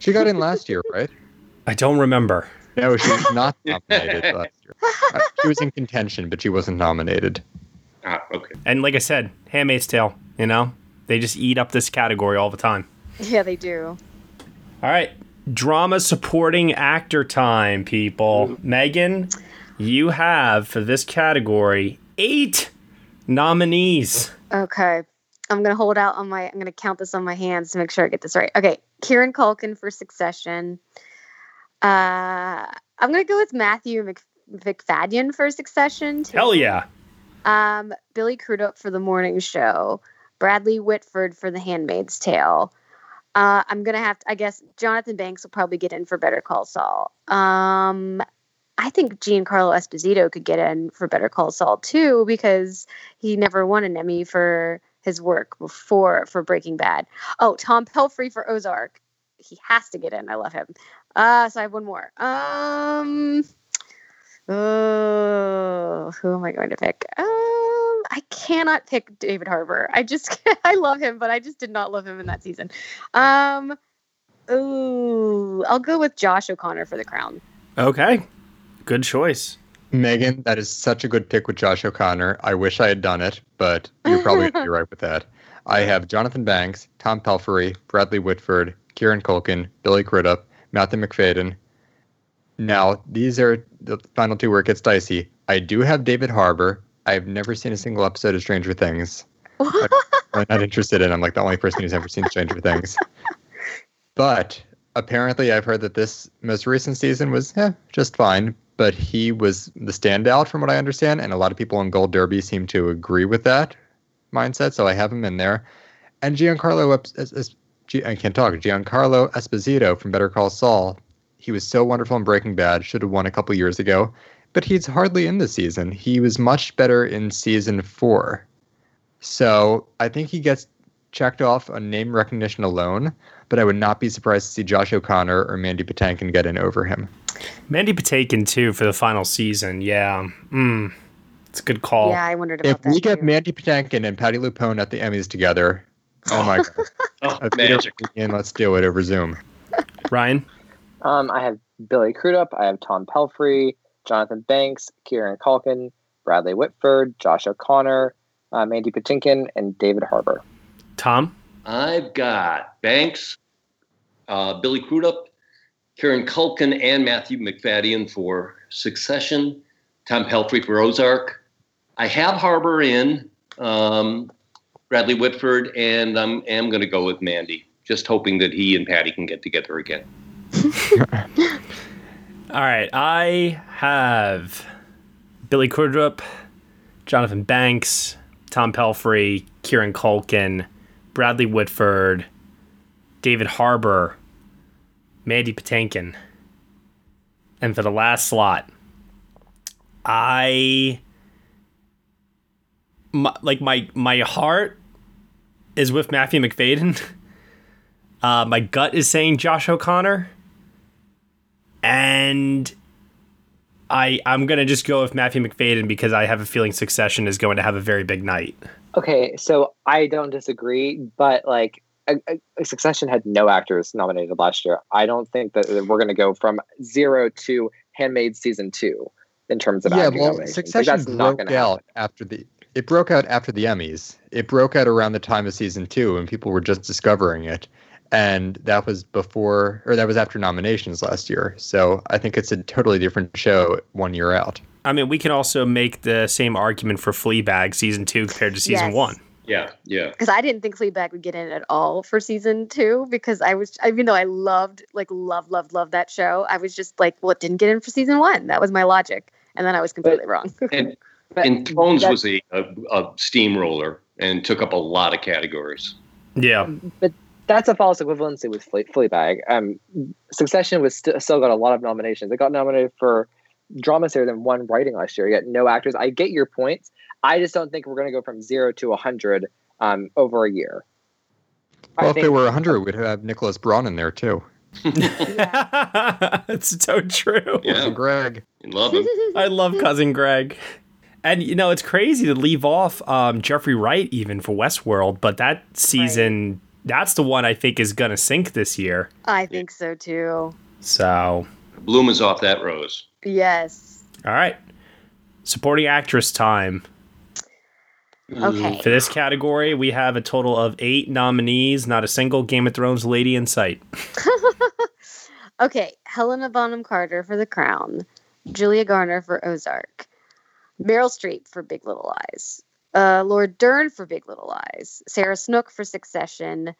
She got in last year, right? I don't remember. No, she was not nominated last year. Uh, She was in contention, but she wasn't nominated. Ah, okay. And like I said, Handmaid's Tale, you know, they just eat up this category all the time. Yeah, they do. All right. Drama supporting actor time, people. Megan, you have for this category eight nominees. Okay. I'm gonna hold out on my. I'm gonna count this on my hands to make sure I get this right. Okay, Kieran Culkin for Succession. Uh, I'm gonna go with Matthew Mc, Macfadyen for Succession. too. Hell yeah. Um, Billy Crudup for The Morning Show. Bradley Whitford for The Handmaid's Tale. Uh, I'm gonna have to. I guess Jonathan Banks will probably get in for Better Call Saul. Um, I think Giancarlo Esposito could get in for Better Call Saul too because he never won an Emmy for his work before for Breaking Bad. Oh, Tom Pelphrey for Ozark. He has to get in. I love him. Uh, so I have one more. Um, oh, who am I going to pick? Um, I cannot pick David Harbour. I just I love him, but I just did not love him in that season. Um, I'll go with Josh O'Connor for The Crown. Okay. Good choice. Megan, that is such a good pick with Josh O'Connor. I wish I had done it, but you're probably gonna be right with that. I have Jonathan Banks, Tom Pelphrey, Bradley Whitford, Kieran Culkin, Billy Crudup, Matthew Macfadyen. Now, these are the final two where it gets dicey. I do have David Harbour. I've never seen a single episode of Stranger Things. I'm not interested in. I'm like the only person who's ever seen Stranger Things. But apparently, I've heard that this most recent season was eh, just fine. But he was the standout, from what I understand, and a lot of people in Gold Derby seem to agree with that mindset. So I have him in there. And Giancarlo, I can't talk. Giancarlo Esposito from Better Call Saul. He was so wonderful in Breaking Bad. Should have won a couple years ago, but he's hardly in this season. He was much better in season four. So I think he gets checked off on name recognition alone, but I would not be surprised to see Josh O'Connor or Mandy Patinkin get in over him. Mandy Patinkin, too, for the final season. Yeah. Mm. It's a good call. Yeah, I wondered about If that. we get too. Mandy Patinkin and Patti LuPone at the Emmys together, oh my god, Oh, magic. reunion, let's do it over Zoom. Ryan? Um, I have Billy Crudup. I have Tom Pelphrey, Jonathan Banks, Kieran Culkin, Bradley Whitford, Josh O'Connor, uh, Mandy Patinkin, and David Harbour. Tom? I've got Banks, uh, Billy Crudup, Kieran Culkin, and Matthew Macfadyen for Succession, Tom Pelphrey for Ozark. I have Harbour in, um, Bradley Whitford, and I'm am going to go with Mandy. Just hoping that he and Patti can get together again. All right, I have Billy Crudup, Jonathan Banks, Tom Pelphrey, Kieran Culkin, Bradley Whitford, David Harbour, Mandy Patinkin. And for the last slot, I my, like my my heart is with Matthew Macfadyen. Uh, my gut is saying Josh O'Connor and I I'm gonna just go with Matthew Macfadyen because I have a feeling Succession is going to have a very big night. Okay, so I don't disagree, but like Succession had no actors nominated last year. I don't think that we're going to go from zero to Handmaid season two in terms of yeah, acting well, nominations. Like, Succession that's not broke going to out happen. after the it broke out after the Emmys. It broke out around the time of season two, and people were just discovering it. And that was before, or that was after nominations last year. So I think it's a totally different show one year out. I mean, we can also make the same argument for Fleabag season two compared to season Yes. one. Yeah, yeah. because I didn't think Fleabag would get in at all for season two because I was even though I loved like love, loved loved that show I was just like well it didn't get in for season one that was my logic and then I was completely wrong And and Thrones was a, a, a steamroller and took up a lot of categories. Yeah, but that's a false equivalency with Fle- Fleabag. Um, Succession was st- still got a lot of nominations. It got nominated for drama series and one writing last year. Yet no actors. I get your points. I just don't think we're going to go from zero to a hundred um, over a year. I Well, if think- there were 100, we'd have Nicholas Braun in there too. it's so true. Yeah. And Greg. Love him. I love cousin Greg. And you know, it's crazy to leave off um, Jeffrey Wright even for Westworld, but that season, that's the one I think is gonna sink this year. I think so too So, Bloom is off that rose. yes all right, supporting actress time. Okay. For this category, we have a total of eight nominees, not a single Game of Thrones lady in sight. okay. Helena Bonham Carter for The Crown, Julia Garner for Ozark, Meryl Streep for Big Little Lies, uh, Laura Dern for Big Little Lies, Sarah Snook for Succession.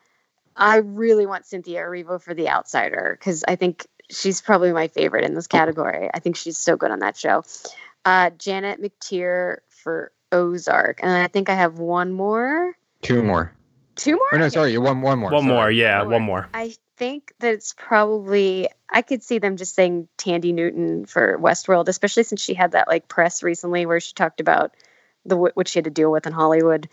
I really want Cynthia Erivo for The Outsider because I think she's probably my favorite in this category. I think she's so good on that show. Uh, Janet McTeer for Ozark, and I think I have one more. Two more. Two more? Oh no, sorry, one one more. One sorry. more, yeah, One one more. more. I think that it's probably I could see them just saying Thandie Newton for Westworld, especially since she had that like press recently where she talked about the what she had to deal with in Hollywood,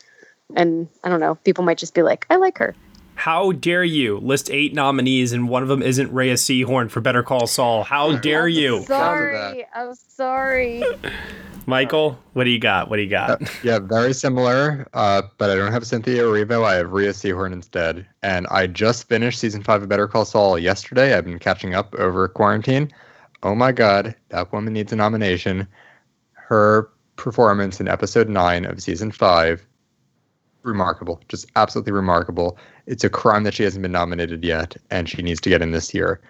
and I don't know, people might just be like, I like her. How dare you list eight nominees and one of them isn't Rhea Seehorn for Better Call Saul? How dare you? Sorry, I'm sorry. Michael, what do you got? What do you got? Uh, yeah, very similar. Uh, but I don't have Cynthia Erivo. I have Rhea Seehorn instead. And I just finished season five of Better Call Saul yesterday. I've been catching up over quarantine. Oh my God, that woman needs a nomination. Her performance in episode nine of season five, remarkable. Just absolutely remarkable. It's a crime that she hasn't been nominated yet, and she needs to get in this year.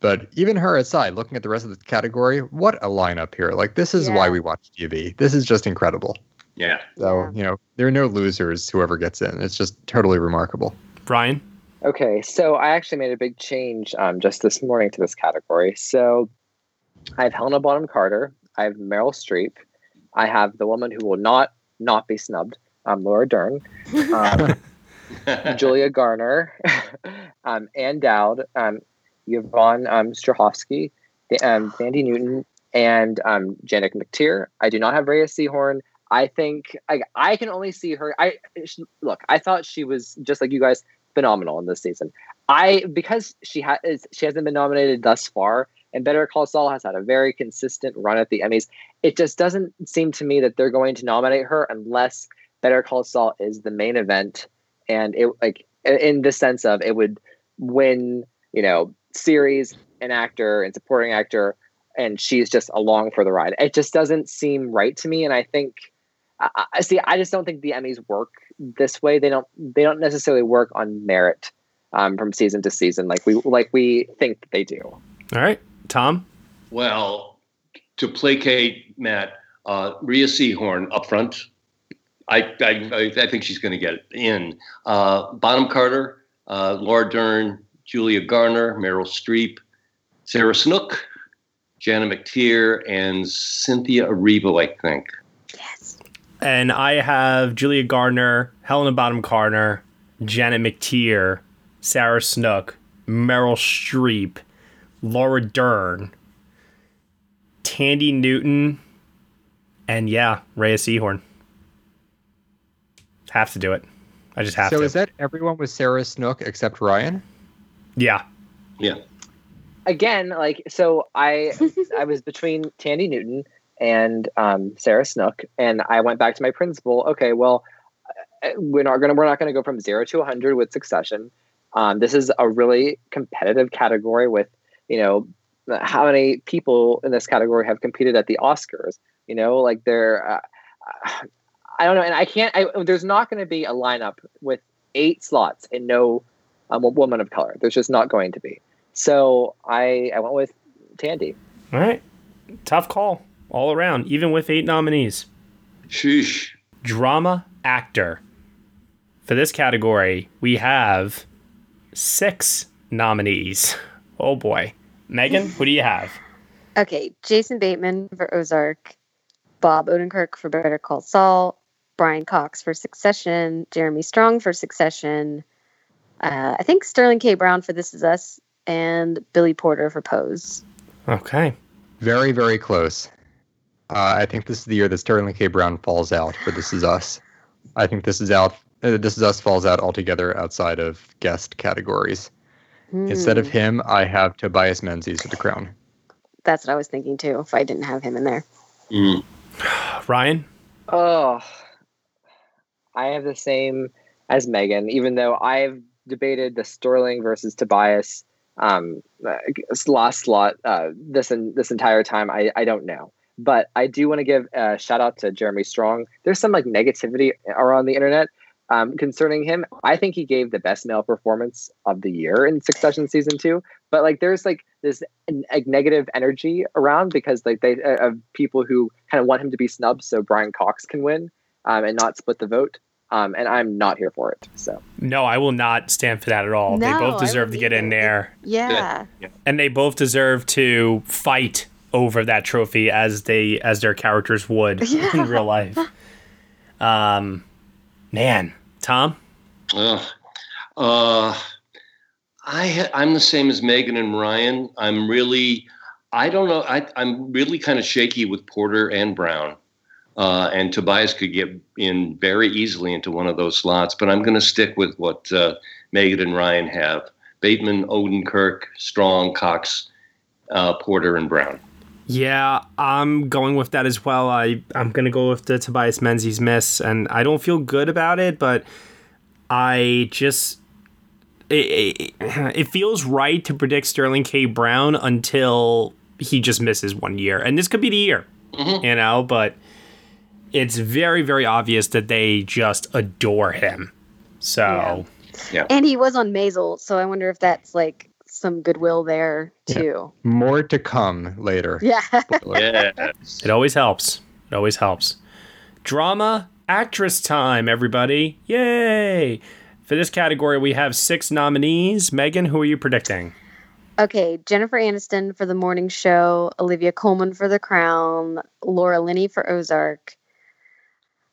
But even her aside, looking at the rest of the category, what a lineup here. Like, this is why we watch TV. This is just incredible. Yeah. So, Yeah. you know, there are no losers, whoever gets in. It's just totally remarkable. Ryan? Okay, so I actually made a big change um, just this morning to this category. So I have Helena Bonham Carter, I have Meryl Streep, I have the woman who will not not be snubbed, um, Laura Dern, um, Julia Garner, um, Ann Dowd, um, Yvonne um, Strahovski, um, Thandie Newton, and um, Janet McTeer. I do not have Rhea Seehorn. I think I, I can only see her. I she, look. I thought she was just like you guys, phenomenal in this season. I because she has she hasn't been nominated thus far, and Better Call Saul has had a very consistent run at the Emmys. It just doesn't seem to me that they're going to nominate her unless Better Call Saul is the main event, and it like in the sense of it would win, you know, series and actor and supporting actor, and she's just along for the ride. It just doesn't seem right to me, and I think. I, I see. I just don't think the Emmys work this way. They don't. They don't necessarily work on merit um, from season to season, like we like we think they do. All right. Tom? Well, to placate Matt, uh, Rhea Seehorn up front. I, I, I think she's going to get in. Uh, Bonham Carter, uh, Laura Dern, Julia Garner, Meryl Streep, Sarah Snook, Janet McTeer, and Cynthia Erivo, I think. yes. And I have Julia Garner, Helena Bonham Carter, Janet McTeer, Sarah Snook, Meryl Streep, Laura Dern, Thandie Newton, and yeah, Rhea Seehorn. Have to do it. I just have so to. So is that everyone with Sarah Snook except Ryan? Yeah. Yeah. Again, like so, I I was between Thandie Newton and um, Sarah Snook, and I went back to my principal. Okay, well, uh, we're not gonna we're not gonna go from zero to 100 with Succession. Um, this is a really competitive category with you know how many people in this category have competed at the Oscars. You know, like they're. Uh, I don't know, and I can't. I, there's not going to be a lineup with eight slots and no um, a woman of color. There's just not going to be. So I I went with Thandie. All right. Tough call all around, even with eight nominees. Sheesh. Drama actor. For this category, we have six nominees. Oh boy. Megan, who do you have? Okay, Jason Bateman for Ozark, Bob Odenkirk for Better Call Saul, Brian Cox for Succession, Jeremy Strong for Succession, uh, I think Sterling K. Brown for This Is Us, and Billy Porter for Pose. Okay. Very, very close. Uh, I think this is the year that Sterling K. Brown falls out for This Is Us. I think This Is Out. Uh, this Is Us falls out altogether outside of guest categories. Instead of Hmm, him, I have Tobias Menzies for The Crown. that's what I was thinking too. If I didn't have him in there, Mm. Ryan? Oh, I have the same as Megan, even though I've debated the Sterling versus Tobias um, uh, last slot uh, this this entire time. I, I don't know, But I do want to give a shout out to Jeremy Strong. There's some like negativity around the internet um, concerning him. I think he gave the best male performance of the year in Succession season two. But like, there's like this like negative energy around because like they uh, of people who kind of want him to be snubbed so Brian Cox can win um, and not split the vote. Um, and I'm not here for it. So No, I will not stand for that at all. they both deserve to get in there, Yeah. and they both deserve to fight over that trophy as they as their characters would Yeah. in real life. Um, man, Tom. Ugh. Uh, I I'm the same as Megan and Ryan. I'm really, I don't know. I, I'm really kind of shaky with Porter and Brown. Uh, and Tobias could get in very easily into one of those slots, but I'm going to stick with what uh, Megan and Ryan have: Bateman, Odenkirk, Strong, Cox, uh, Porter, and Brown. Yeah, I'm going with that as well. I I'm gonna go with the Tobias Menzies miss, and I don't feel good about it, but I just it, it, it feels right to predict Sterling K. Brown until he just misses one year, and this could be the year, you know. But it's very very obvious that they just adore him. So yeah. And he was on Maisel, so I wonder if that's like some goodwill there too. More to come later. Yeah. Yes. it always helps. It always helps. Drama actress time, everybody! Yay! For this category, we have six nominees. Megan, who are you predicting? okay, Jennifer Aniston for the morning show, Olivia Colman for The Crown, Laura Linney for Ozark.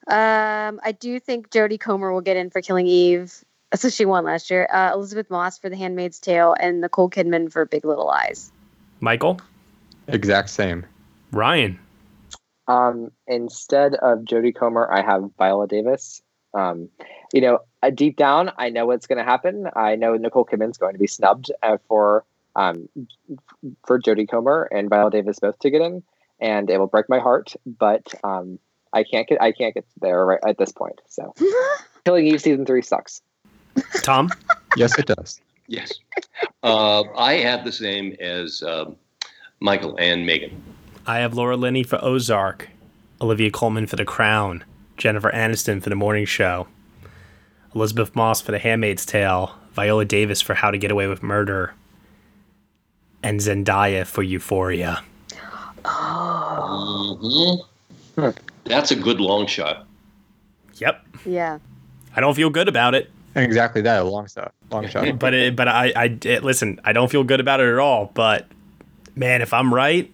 Um, I do think Jodie Comer will get in for Killing Eve. So she won last year. Uh, Elisabeth Moss for The Handmaid's Tale, and Nicole Kidman for Big Little Lies. Michael? Exact same. Ryan? Um, instead of Jodie Comer, I have Viola Davis. Um, you know, uh, deep down, I know what's going to happen. I know Nicole Kidman's going to be snubbed uh, for um, for Jodie Comer and Viola Davis both to get in, and it will break my heart. But um, I can't get I can't get there right at this point. So, Killing Eve season three sucks. Tom? Yes, it does. Yes. Uh, I have the same as um, Michael and Megan. I have Laura Linney for Ozark, Olivia Colman for The Crown, Jennifer Aniston for The Morning Show, Elisabeth Moss for The Handmaid's Tale, Viola Davis for How to Get Away with Murder, and Zendaya for Euphoria. That's a good long shot. Yep. Yeah. I don't feel good about it, exactly that. A long shot. Long shot. but it, but I, I it- listen. I don't feel good about it at all. But man, if I'm right,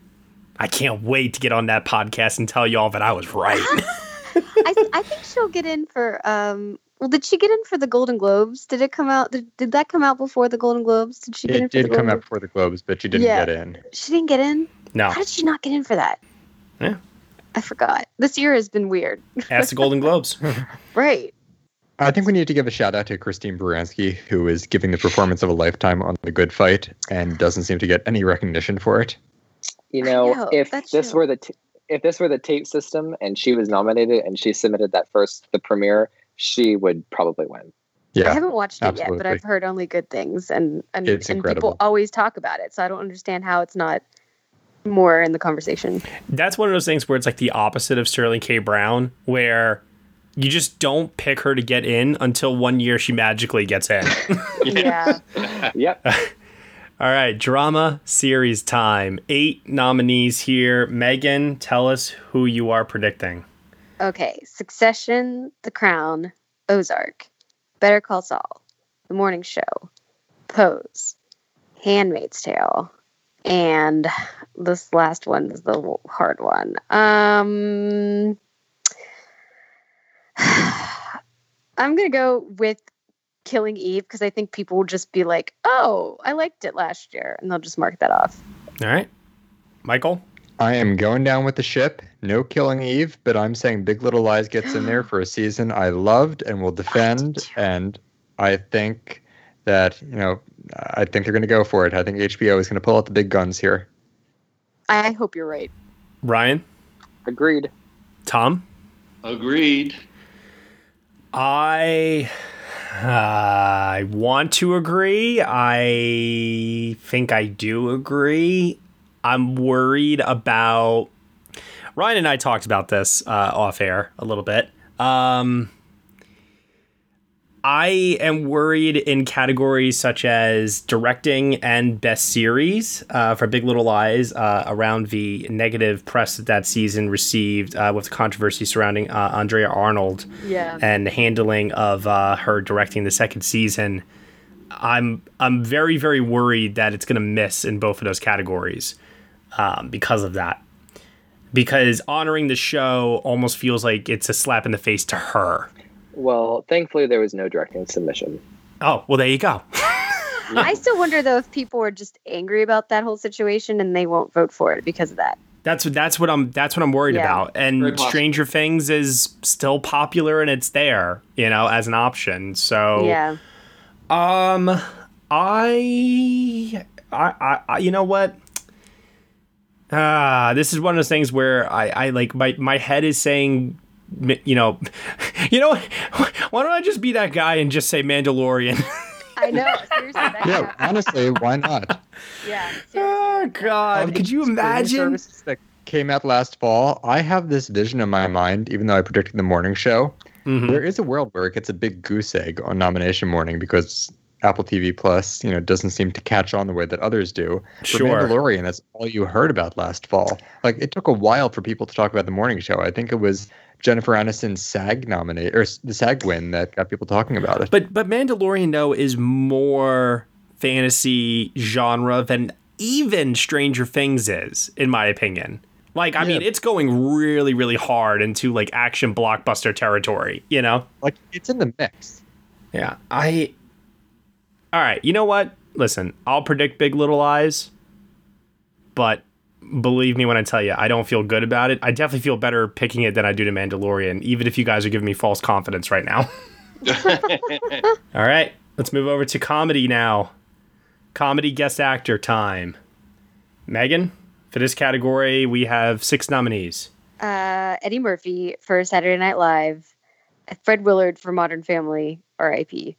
I can't wait to get on that podcast and tell y'all that I was right. I, I think she'll get in for. Um, well, did she get in for the Golden Globes? Did it come out? Did, did that come out before the Golden Globes? Did she get in It for the did come Golden out before the Globes, but she didn't Yeah. get in. She didn't get in. no, How did she not get in for that? Yeah. I forgot. This year has been weird. ask the Golden Globes. Right. I think we need to give a shout out to Christine Baranski, who is giving the performance of a lifetime on The Good Fight and doesn't seem to get any recognition for it. You know, know, if this true. were the t- if this were the tape system and she was nominated and she submitted that first the premiere, she would probably win. Yeah, I haven't watched it yet, but I've heard only good things, and and, It's and incredible. people always talk about it. So I don't understand how it's not more in the conversation. that's one of those things where it's like the opposite of Sterling K. Brown, where you just don't pick her to get in until one year she magically gets in. Yeah. Yep. All right, drama series time. Eight nominees here. Megan, tell us who you are predicting. Okay. Succession, The Crown, Ozark, Better Call Saul, The Morning Show, Pose, Handmaid's Tale, and this last one is the hard one. Um, I'm gonna go with Killing Eve because I think people will just be like, "Oh, I liked it last year," and they'll just mark that off. All right, Michael. I am going down with the ship. No killing Eve, but I'm saying Big Little Lies gets in there for a season I loved and will defend. And I think that, you know, I think they're going to go for it. I think HBO is going to pull out the big guns here. I hope you're right. Ryan, Agreed. Tom. Agreed. I I want to agree. I think I do agree. I'm worried about Ryan and I talked about this uh, off air a little bit. Um, I am worried in categories such as directing and best series uh, for Big Little Lies uh, around the negative press that that season received uh, with the controversy surrounding uh, Andrea Arnold Yeah. and the handling of uh, her directing the second season. I'm I'm very very worried that it's going to miss in both of those categories um, because of that. Because honoring the show almost feels like it's a slap in the face to her. Well, thankfully there was no directing submission. Oh well, there you go. I still wonder though if people are just angry about that whole situation and they won't vote for it because of that. That's what that's what I'm that's what I'm worried Yeah. about. And. Stranger Things is still popular and it's there, you know, as an option. So Yeah. Um, I, I, I, I you know what? Ah, this is one of those things where I, I like my my head is saying, m- you know, you know, why don't I just be that guy and just say Mandalorian? I know. Seriously. That, Yeah, honestly, why not? Yeah. oh God, Of could you imagine? services that came out last fall, I have this vision in my mind, even though I predicted the morning show. Mhm. There is a world where it gets a big goose egg on nomination morning because Apple TV Plus, you know, doesn't seem to catch on the way that others do. For Sure. Mandalorian, that's all you heard about last fall. Like it took a while for people to talk about the morning show. I think it was Jennifer Aniston's SAG nominate or the SAG win that got people talking about it. But but Mandalorian though is more fantasy genre than even Stranger Things is, in my opinion. Like, I mean, it's going really, really hard into like action blockbuster territory, you know? like it's in the mix. Yeah. I All right, you know what? Listen, I'll predict Big Little Lies, but believe me when I tell you, I don't feel good about it. I definitely feel better picking it than I do to Mandalorian, even if you guys are giving me false confidence right now. All right, let's move over to comedy now. Comedy guest actor time. Megan, for this category, we have six nominees. Uh, Eddie Murphy for Saturday Night Live, Fred Willard for Modern Family, R.I.P.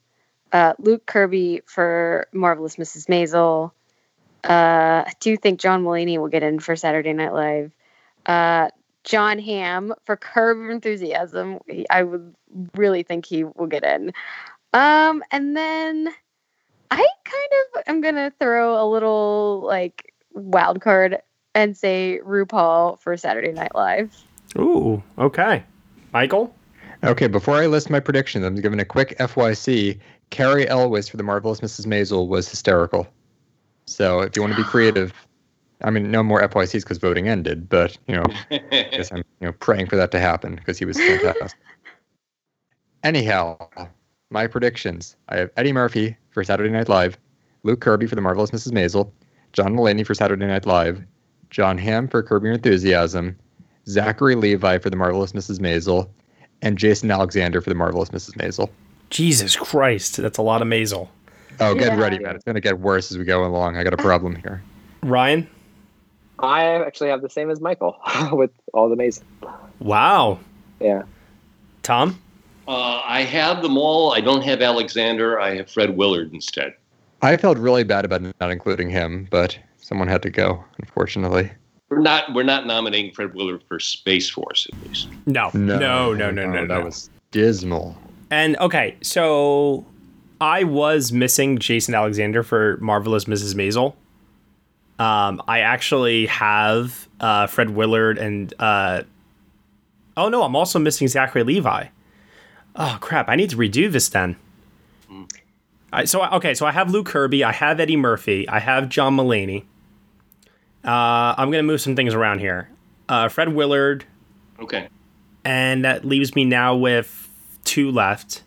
Uh, Luke Kirby for Marvelous Mrs. Maisel. Uh, I do think John Mulaney will get in for Saturday Night Live. Uh, John Hamm for Curb Your Enthusiasm. He- I would really think he will get in. Um, and then I kind of am gonna throw a little like wild card and say RuPaul for Saturday Night Live. Ooh, okay. Michael? Okay, before I list my predictions, I'm giving a quick FYC. Cary Elwes for the marvelous Mrs. Maisel was hysterical. So if you want to be creative, I mean, no more FYCs because voting ended, but you know, I guess I'm you know praying for that to happen because he was fantastic. Anyhow, my predictions: I have Eddie Murphy for Saturday Night Live, Luke Kirby for the marvelous Mrs. Maisel, John Mulaney for Saturday Night Live, John Hamm for Curb Your Enthusiasm, Zachary Levi for the marvelous Mrs. Maisel, and Jason Alexander for the marvelous Mrs. Maisel. Jesus Christ, that's a lot of Maisel. Oh, get Yeah. ready, man! It's gonna get worse as we go along. I got a problem here. Ryan? I actually have the same as Michael with all the maze. Wow. Yeah. Tom? Uh, I have them all. I don't have Alexander. I have Fred Willard instead. I felt really bad about not including him, but someone had to go, unfortunately. We're not. We're not nominating Fred Willard for Space Force at least. No. No, no, no, no, no. That was dismal. And okay, so I was missing Jason Alexander for Marvelous Mrs. Maisel. Um, I actually have uh, Fred Willard and uh, oh no, I'm also missing Zachary Levi. Oh crap! I need to redo this then. I, so okay, so I have Luke Kirby, I have Eddie Murphy, I have John Mulaney. Uh, I'm gonna move some things around here. Uh, Fred Willard, Okay. and that leaves me now with two left.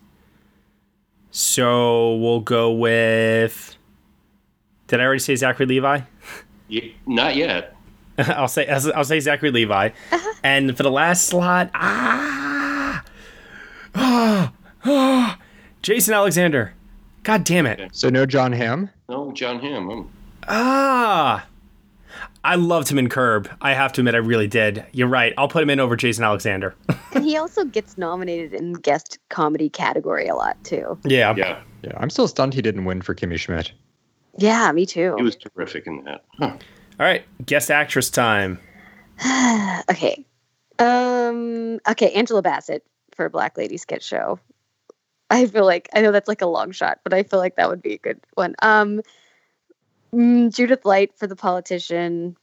So we'll go with. Did I already say Zachary Levi? Ye- not yet. I'll say I'll say Zachary Levi, and for the last slot, ah, ah, ah, Jason Alexander. God damn it! So no John Hamm. No, John Hamm. Oh. Ah, I loved him in Curb. I have to admit, I really did. You're right. I'll put him in over Jason Alexander. And he also gets nominated in guest comedy category a lot too. yeah. Yeah, Yeah, I'm still stunned he didn't win for Kimmy Schmidt. Yeah, me too. he was terrific in that. Huh. All right, guest actress time. okay. Um. Okay, Angela Bassett for Black Lady Sketch Show. I feel like I know that's like a long shot, but I feel like that would be a good one. Um, mm, Judith Light for the politician.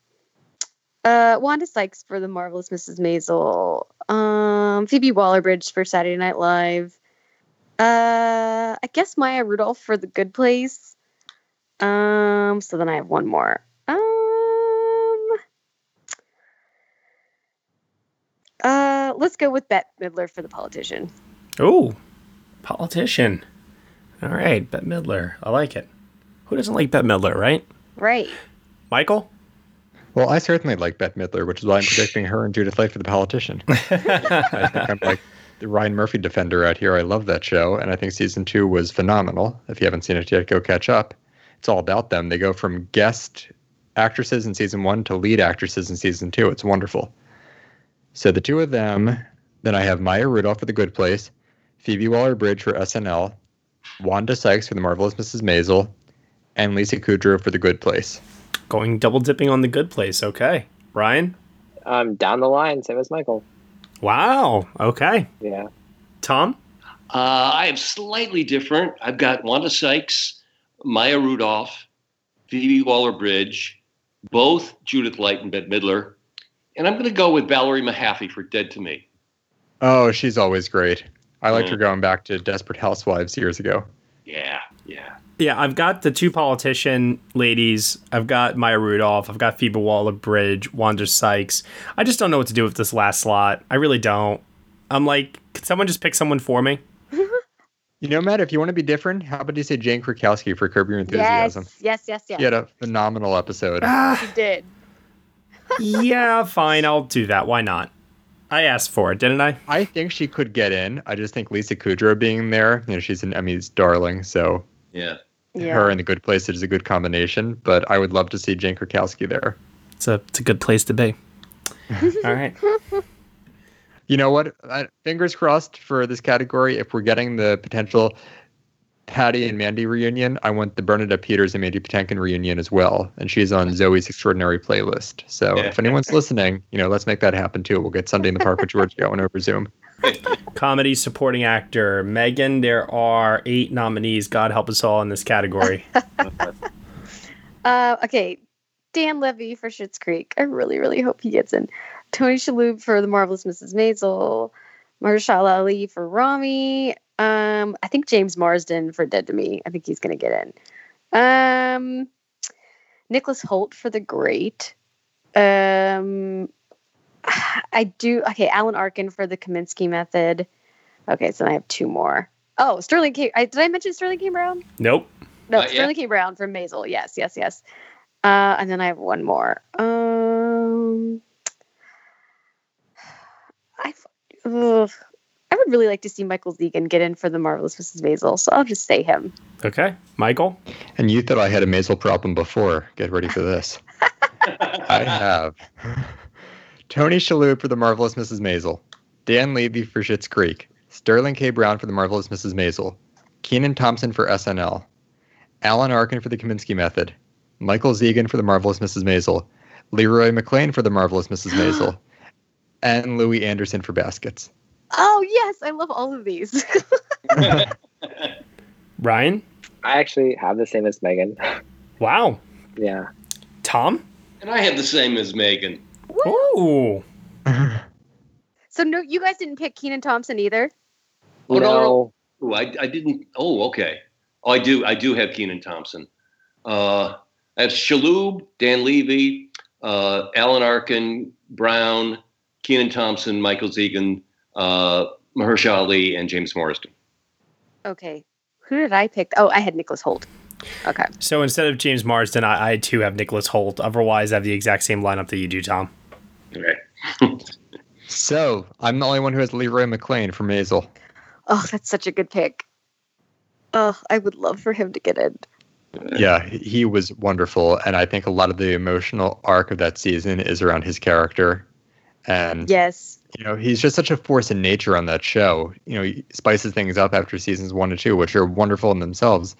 Uh, Wanda Sykes for the marvelous Mrs. Maisel. Um, Phoebe Waller-Bridge for Saturday Night Live. Uh, I guess Maya Rudolph for The Good Place. Um, so then I have one more. Um, uh, let's go with Bette Midler for the politician. Oh, politician. All right, Bette Midler. I like it. Who doesn't like Bette Midler, right? Right. Michael? Well, I certainly like Bette Midler, which is why I'm predicting her and Judith Light for the politician. I think I'm like the Ryan Murphy defender out here. I love that show, and I think season two was phenomenal. If you haven't seen it yet, go catch up. It's all about them. They go from guest actresses in season one to lead actresses in season two. It's wonderful. So the two of them. Then I have Maya Rudolph for The Good Place, Phoebe Waller-Bridge for SNL, Wanda Sykes for The Marvelous Mrs. Maisel, and Lisa Kudrow for The Good Place. Going double dipping on the good place. Okay. Ryan? Um, down the line, same as Michael. Wow. Okay. Yeah. Tom? Uh, I am slightly different. I've got Wanda Sykes, Maya Rudolph, Phoebe Waller-Bridge, both Judith Light and Bette Midler, and I'm going to go with Valerie Mahaffey for Dead to Me. Oh, she's always great. I liked Mm. her going back to Desperate Housewives years ago. Yeah, yeah. Yeah, I've got the two politician ladies. I've got Maya Rudolph. I've got Phoebe Waller Bridge, Wanda Sykes. I just don't know what to do with this last slot. I really don't. I'm like, could someone just pick someone for me? You know, Matt, if you want to be different, how about you say Jane Krakowski for Curb Your Enthusiasm? Yes. Yes. Yes. Yes. He had a phenomenal episode. You ah. did. yeah, fine. I'll do that. Why not? I asked for it, didn't I? I think she could get in. I just think Lisa Kudrow being there, you know, she's an Emmy's darling, so Yeah. Yeah. her in the good place is a good combination. But I would love to see Jane Krakowski there. It's a it's a good place to be. All right. You know what? I, fingers crossed for this category. If we're getting the potential Patti and Mandy reunion, I want the Bernadette Peters and Mandy Patinkin reunion as well. And she's on Zoey's Extraordinary playlist. So if anyone's listening, you know, let's make that happen too. We'll get Sunday in the Park with George going over Zoom. Comedy supporting actor. Megan, there are eight nominees. God help us all in this category. Uh, okay, Dan Levy for Schitt's Creek. I really, really hope he gets in. Tony Shalhoub for The Marvelous Mrs. Maisel. Mahershala Ali for Ramy. Um, I think James Marsden for Dead to Me. I think he's gonna get in. Um, Nicholas Hoult for The Great. Um, I do. Okay, Alan Arkin for The Kaminsky Method. Okay, so I have two more. Oh, Sterling K. I, did I mention Sterling K. Brown? nope. No, Not yet. Sterling K. Brown from Maisel. Yes, yes, yes. Uh, and then I have one more. Um, I, ugh, I would really like to see Michael Zegan get in for the marvelous Mrs. Maisel, so I'll just say him. Okay. Michael? And you thought I had a Maisel problem before. Get ready for this. I have Tony Shalhoub for The Marvelous Mrs. Maisel, Dan Levy for Schitt's Creek, Sterling K. Brown for The Marvelous Mrs. Maisel, Kenan Thompson for SNL, Alan Arkin for The Kaminsky Method, Michael Zegan for The Marvelous Mrs. Maisel, LeRoy McClain for The Marvelous Mrs. Maisel, and Louie Anderson for Baskets. Oh yes, I love all of these. Ryan? I actually have the same as Megan. Wow. yeah. Tom? And I have the same as Megan. Ooh. so no, you guys didn't pick Kenan Thompson either. Oh, no, no. Oh, I, I didn't. Oh, okay. Oh, I do. I do have Kenan Thompson. Uh, I have Shalhoub, Dan Levy, uh, Alan Arkin, Brown, Kenan Thompson, Michael Zegan, uh, Mahershala Ali, and James Marsden. Okay, who did I pick? Oh, I had Nicholas Hoult. Okay. So instead of James Marsden, I, I too have Nicholas Hoult. Otherwise, I have the exact same lineup that you do, Tom. Okay. So I'm the only one who has LeRoy McClain for Maisel. Oh, that's such a good pick. Oh, I would love for him to get in. Yeah, he was wonderful, and I think a lot of the emotional arc of that season is around his character, and Yes. you know he's just such a force in nature on that show. You know, he spices things up after seasons one and two, which are wonderful in themselves.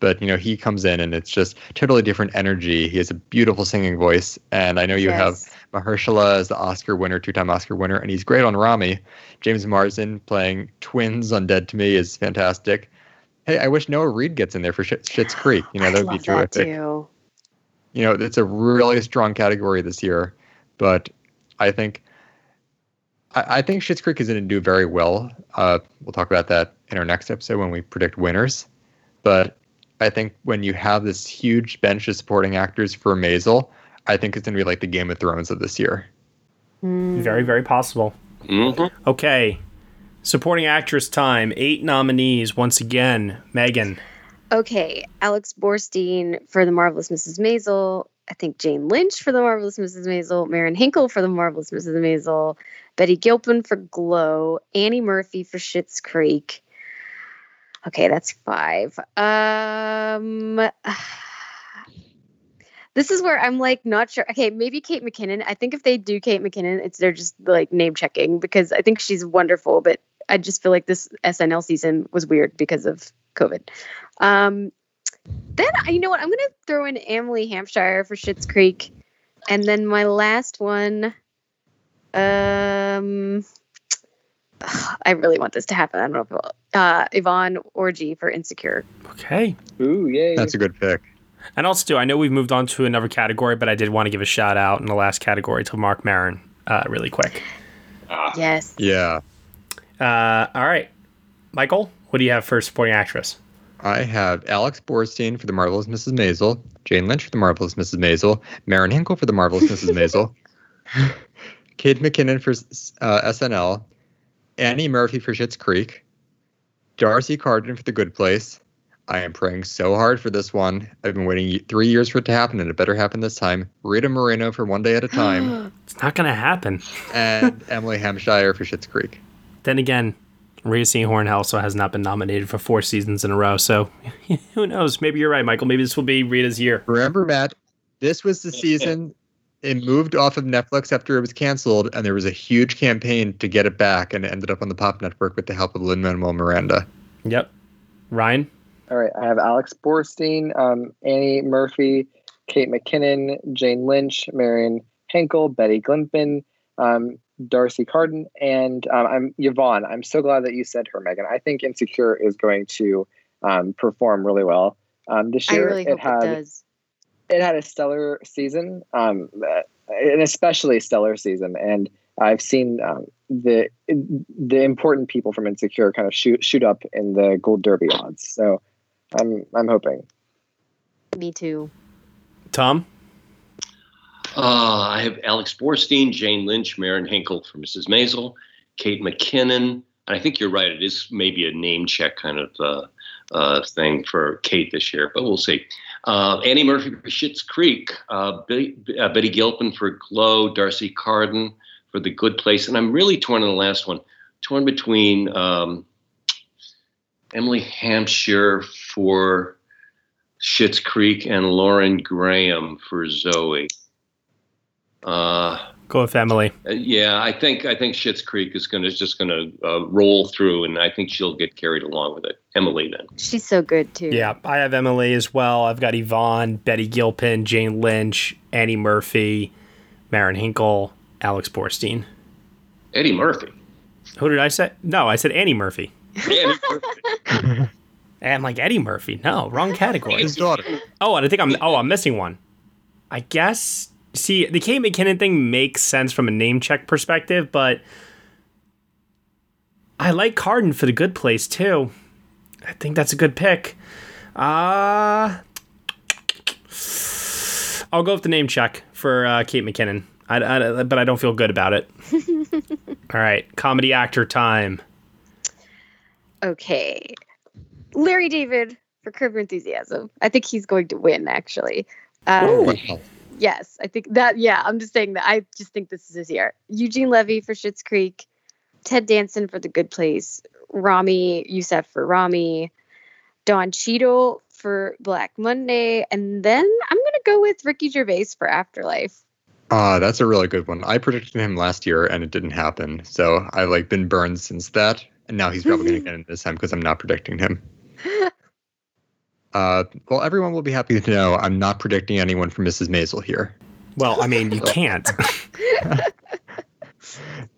But you know, he comes in and it's just totally different energy. He has a beautiful singing voice, and I know you have yes. Mahershala is the Oscar winner, two-time Oscar winner, and he's great on Ramy. James Marsden playing twins on Dead to Me is fantastic. Hey, I wish Noah Reid gets in there for Sh- Schitt's Creek. You know, that would be terrific. too. You know, it's a really strong category this year, but I think I, I think Schitt's Creek is going to do very well. Uh, we'll talk about that in our next episode when we predict winners. But I think when you have this huge bench of supporting actors for Maisel, I think it's going to be like the Game of Thrones of this year. Mm. Very, very possible. hmm Okay. Supporting actress time. Eight nominees once again. Megan. Okay, Alex Borstein for The Marvelous Mrs. Maisel. I think Jane Lynch for The Marvelous Mrs. Maisel. Marin Hinkle for The Marvelous Mrs. Maisel. Betty Gilpin for Glow. Annie Murphy for Schitt's Creek. Okay, that's five. Um, this is where I'm like not sure. Okay, maybe Kate McKinnon. I think if they do Kate McKinnon, it's they're just like name checking because I think she's wonderful, but I just feel like this SNL season was weird because of COVID. Um, then you know what? I'm gonna throw in Emily Hampshire for Schitt's Creek, and then my last one. Um, I really want this to happen. I don't know if it will. Uh, Yvonne Orji for Insecure. Okay. Ooh, yay. That's a good pick. And also, too, I know we've moved on to another category, but I did want to give a shout out in the last category to Marc Maron, uh, really quick. Yes. Yeah. Uh, all right. Michael, what do you have for supporting actress? I have Alex Borstein for The Marvelous Mrs. Maisel, Jane Lynch for The Marvelous Mrs. Maisel, Marin Hinkle for The Marvelous Mrs. Maisel, Kate McKinnon for uh, SNL, Annie Murphy for Schitt's Creek, D'Arcy Carden for The Good Place. I am praying so hard for this one. I've been waiting three years for it to happen, and it better happen this time. Rita Moreno for One Day at a Time, It's not going to happen. and Emily Hampshire for Schitt's Creek. Then again, Rhea Seehorn also has not been nominated for four seasons in a row. So who knows? Maybe you're right, Michael. Maybe this will be Rita's year. Remember, Matt, this was the season it moved off of Netflix after it was canceled, and there was a huge campaign to get it back, and it ended up on the Pop Network with the help of Lin Manuel Miranda. Yep. Ryan? All right, I have Alex Borstein, um, Annie Murphy, Kate McKinnon, Jane Lynch, Marin Hinkle, Betty Gilpin, um, D'Arcy Carden, and um, I'm Yvonne. I'm so glad that you said her, Megan. I think Insecure is going to um, perform really well um, this I year. really it hope had it does. it had a stellar season, um, an especially stellar season, and I've seen um, the the important people from Insecure kind of shoot shoot up in the Gold Derby odds. So I'm I'm hoping. Me too. Tom? Uh, I have Alex Borstein, Jane Lynch, Marin Hinkle for Mrs. Maisel, Kate McKinnon. And I think you're right. It is maybe a name check kind of uh, uh, thing for Kate this year, but we'll see. Uh, Annie Murphy for Schitt's Creek, uh, Betty, uh, Betty Gilpin for Glow, D'Arcy Carden for The Good Place. And I'm really torn on the last one, torn between um, Emily Hampshire for Schitt's Creek and Lauren Graham for Zoey. Uh, Go with Emily. uh, yeah, I think I think Schitt's Creek is going to just going to uh, roll through, and I think she'll get carried along with it. Emily, then. She's so good too. Yeah, I have Emily as well. I've got Yvonne, Betty Gilpin, Jane Lynch, Annie Murphy, Marin Hinkle, Alex Borstein. Eddie Murphy. Who did I say? No, I said Annie Murphy. Eddie Murphy. And I'm like Eddie Murphy. No, wrong category. His daughter. Oh, and I think I'm. Oh, I'm missing one. I guess. See, the Kate McKinnon thing makes sense from a name check perspective, but I like Carden for the good place too. I think that's a good pick. Uh I'll go with the name check for uh, Kate McKinnon. I, I- but I don't feel good about it. All right, comedy actor time. Okay. Larry David for Curb Your Enthusiasm. I think he's going to win, actually. Um, yes, I think that, yeah, I'm just saying that. I just think this is his year. Eugene Levy for Schitt's Creek. Ted Danson for The Good Place. Ramy Youssef for Ramy. Don Cheadle for Black Monday. And then I'm going to go with Ricky Gervais for Afterlife. Ah, that's a really good one. I predicted him last year, and it didn't happen. So I've like been burned since that, and now he's probably going to get in this time because I'm not predicting him. Uh, well, everyone will be happy to know I'm not predicting anyone for Mrs. Maisel here. Well, I mean, you can't.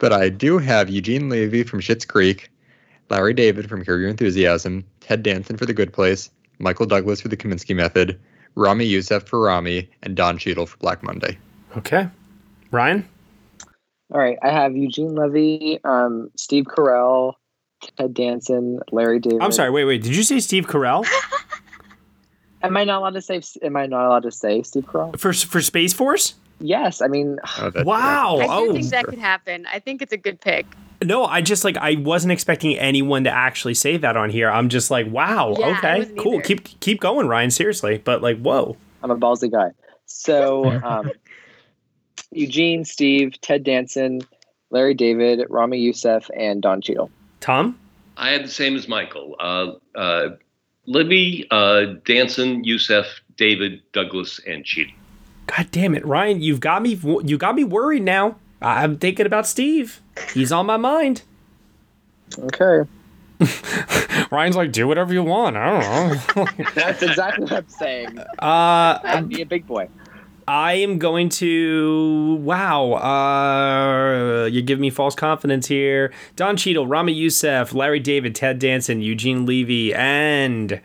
But I do have Eugene Levy from Schitt's Creek, Larry David from Curb Your Enthusiasm, Ted Danson for The Good Place, Michael Douglas for The Kaminsky Method, Ramy Youssef for Ramy, and Don Cheadle for Black Monday. okay. Ryan? All right, I have Eugene Levy, um, Steve Carell, Ted Danson, Larry David. I'm sorry, wait, wait. Did you say Steve Carell? Am I not allowed to say? Am I not allowed to say Steve Carell? For, for Space Force? Yes. I mean, Oh, that- Wow. I do oh, think that could happen. I think it's a good pick. no, I just like, I wasn't expecting anyone to actually say that on here. I'm just like, wow, Yeah, okay, cool. either. Keep keep going, Ryan, seriously. But like, whoa. I'm a ballsy guy. So, um, Eugene, Steve, Ted Danson, Larry David, Ramy Youssef, and Don Cheadle. Tom? I had the same as Michael. Uh, uh, Levy, uh, Danson, Youssef, David, Douglas, and Cheadle. God damn it, Ryan, you've got me you got me worried now. I'm thinking about Steve. He's on my mind. Okay. Ryan's like, do whatever you want. I don't know. That's exactly what I'm saying. uh, be a big boy. I am going to. Wow. Uh, you give me false confidence here. Don Cheadle, Ramy Youssef, Larry David, Ted Danson, Eugene Levy, and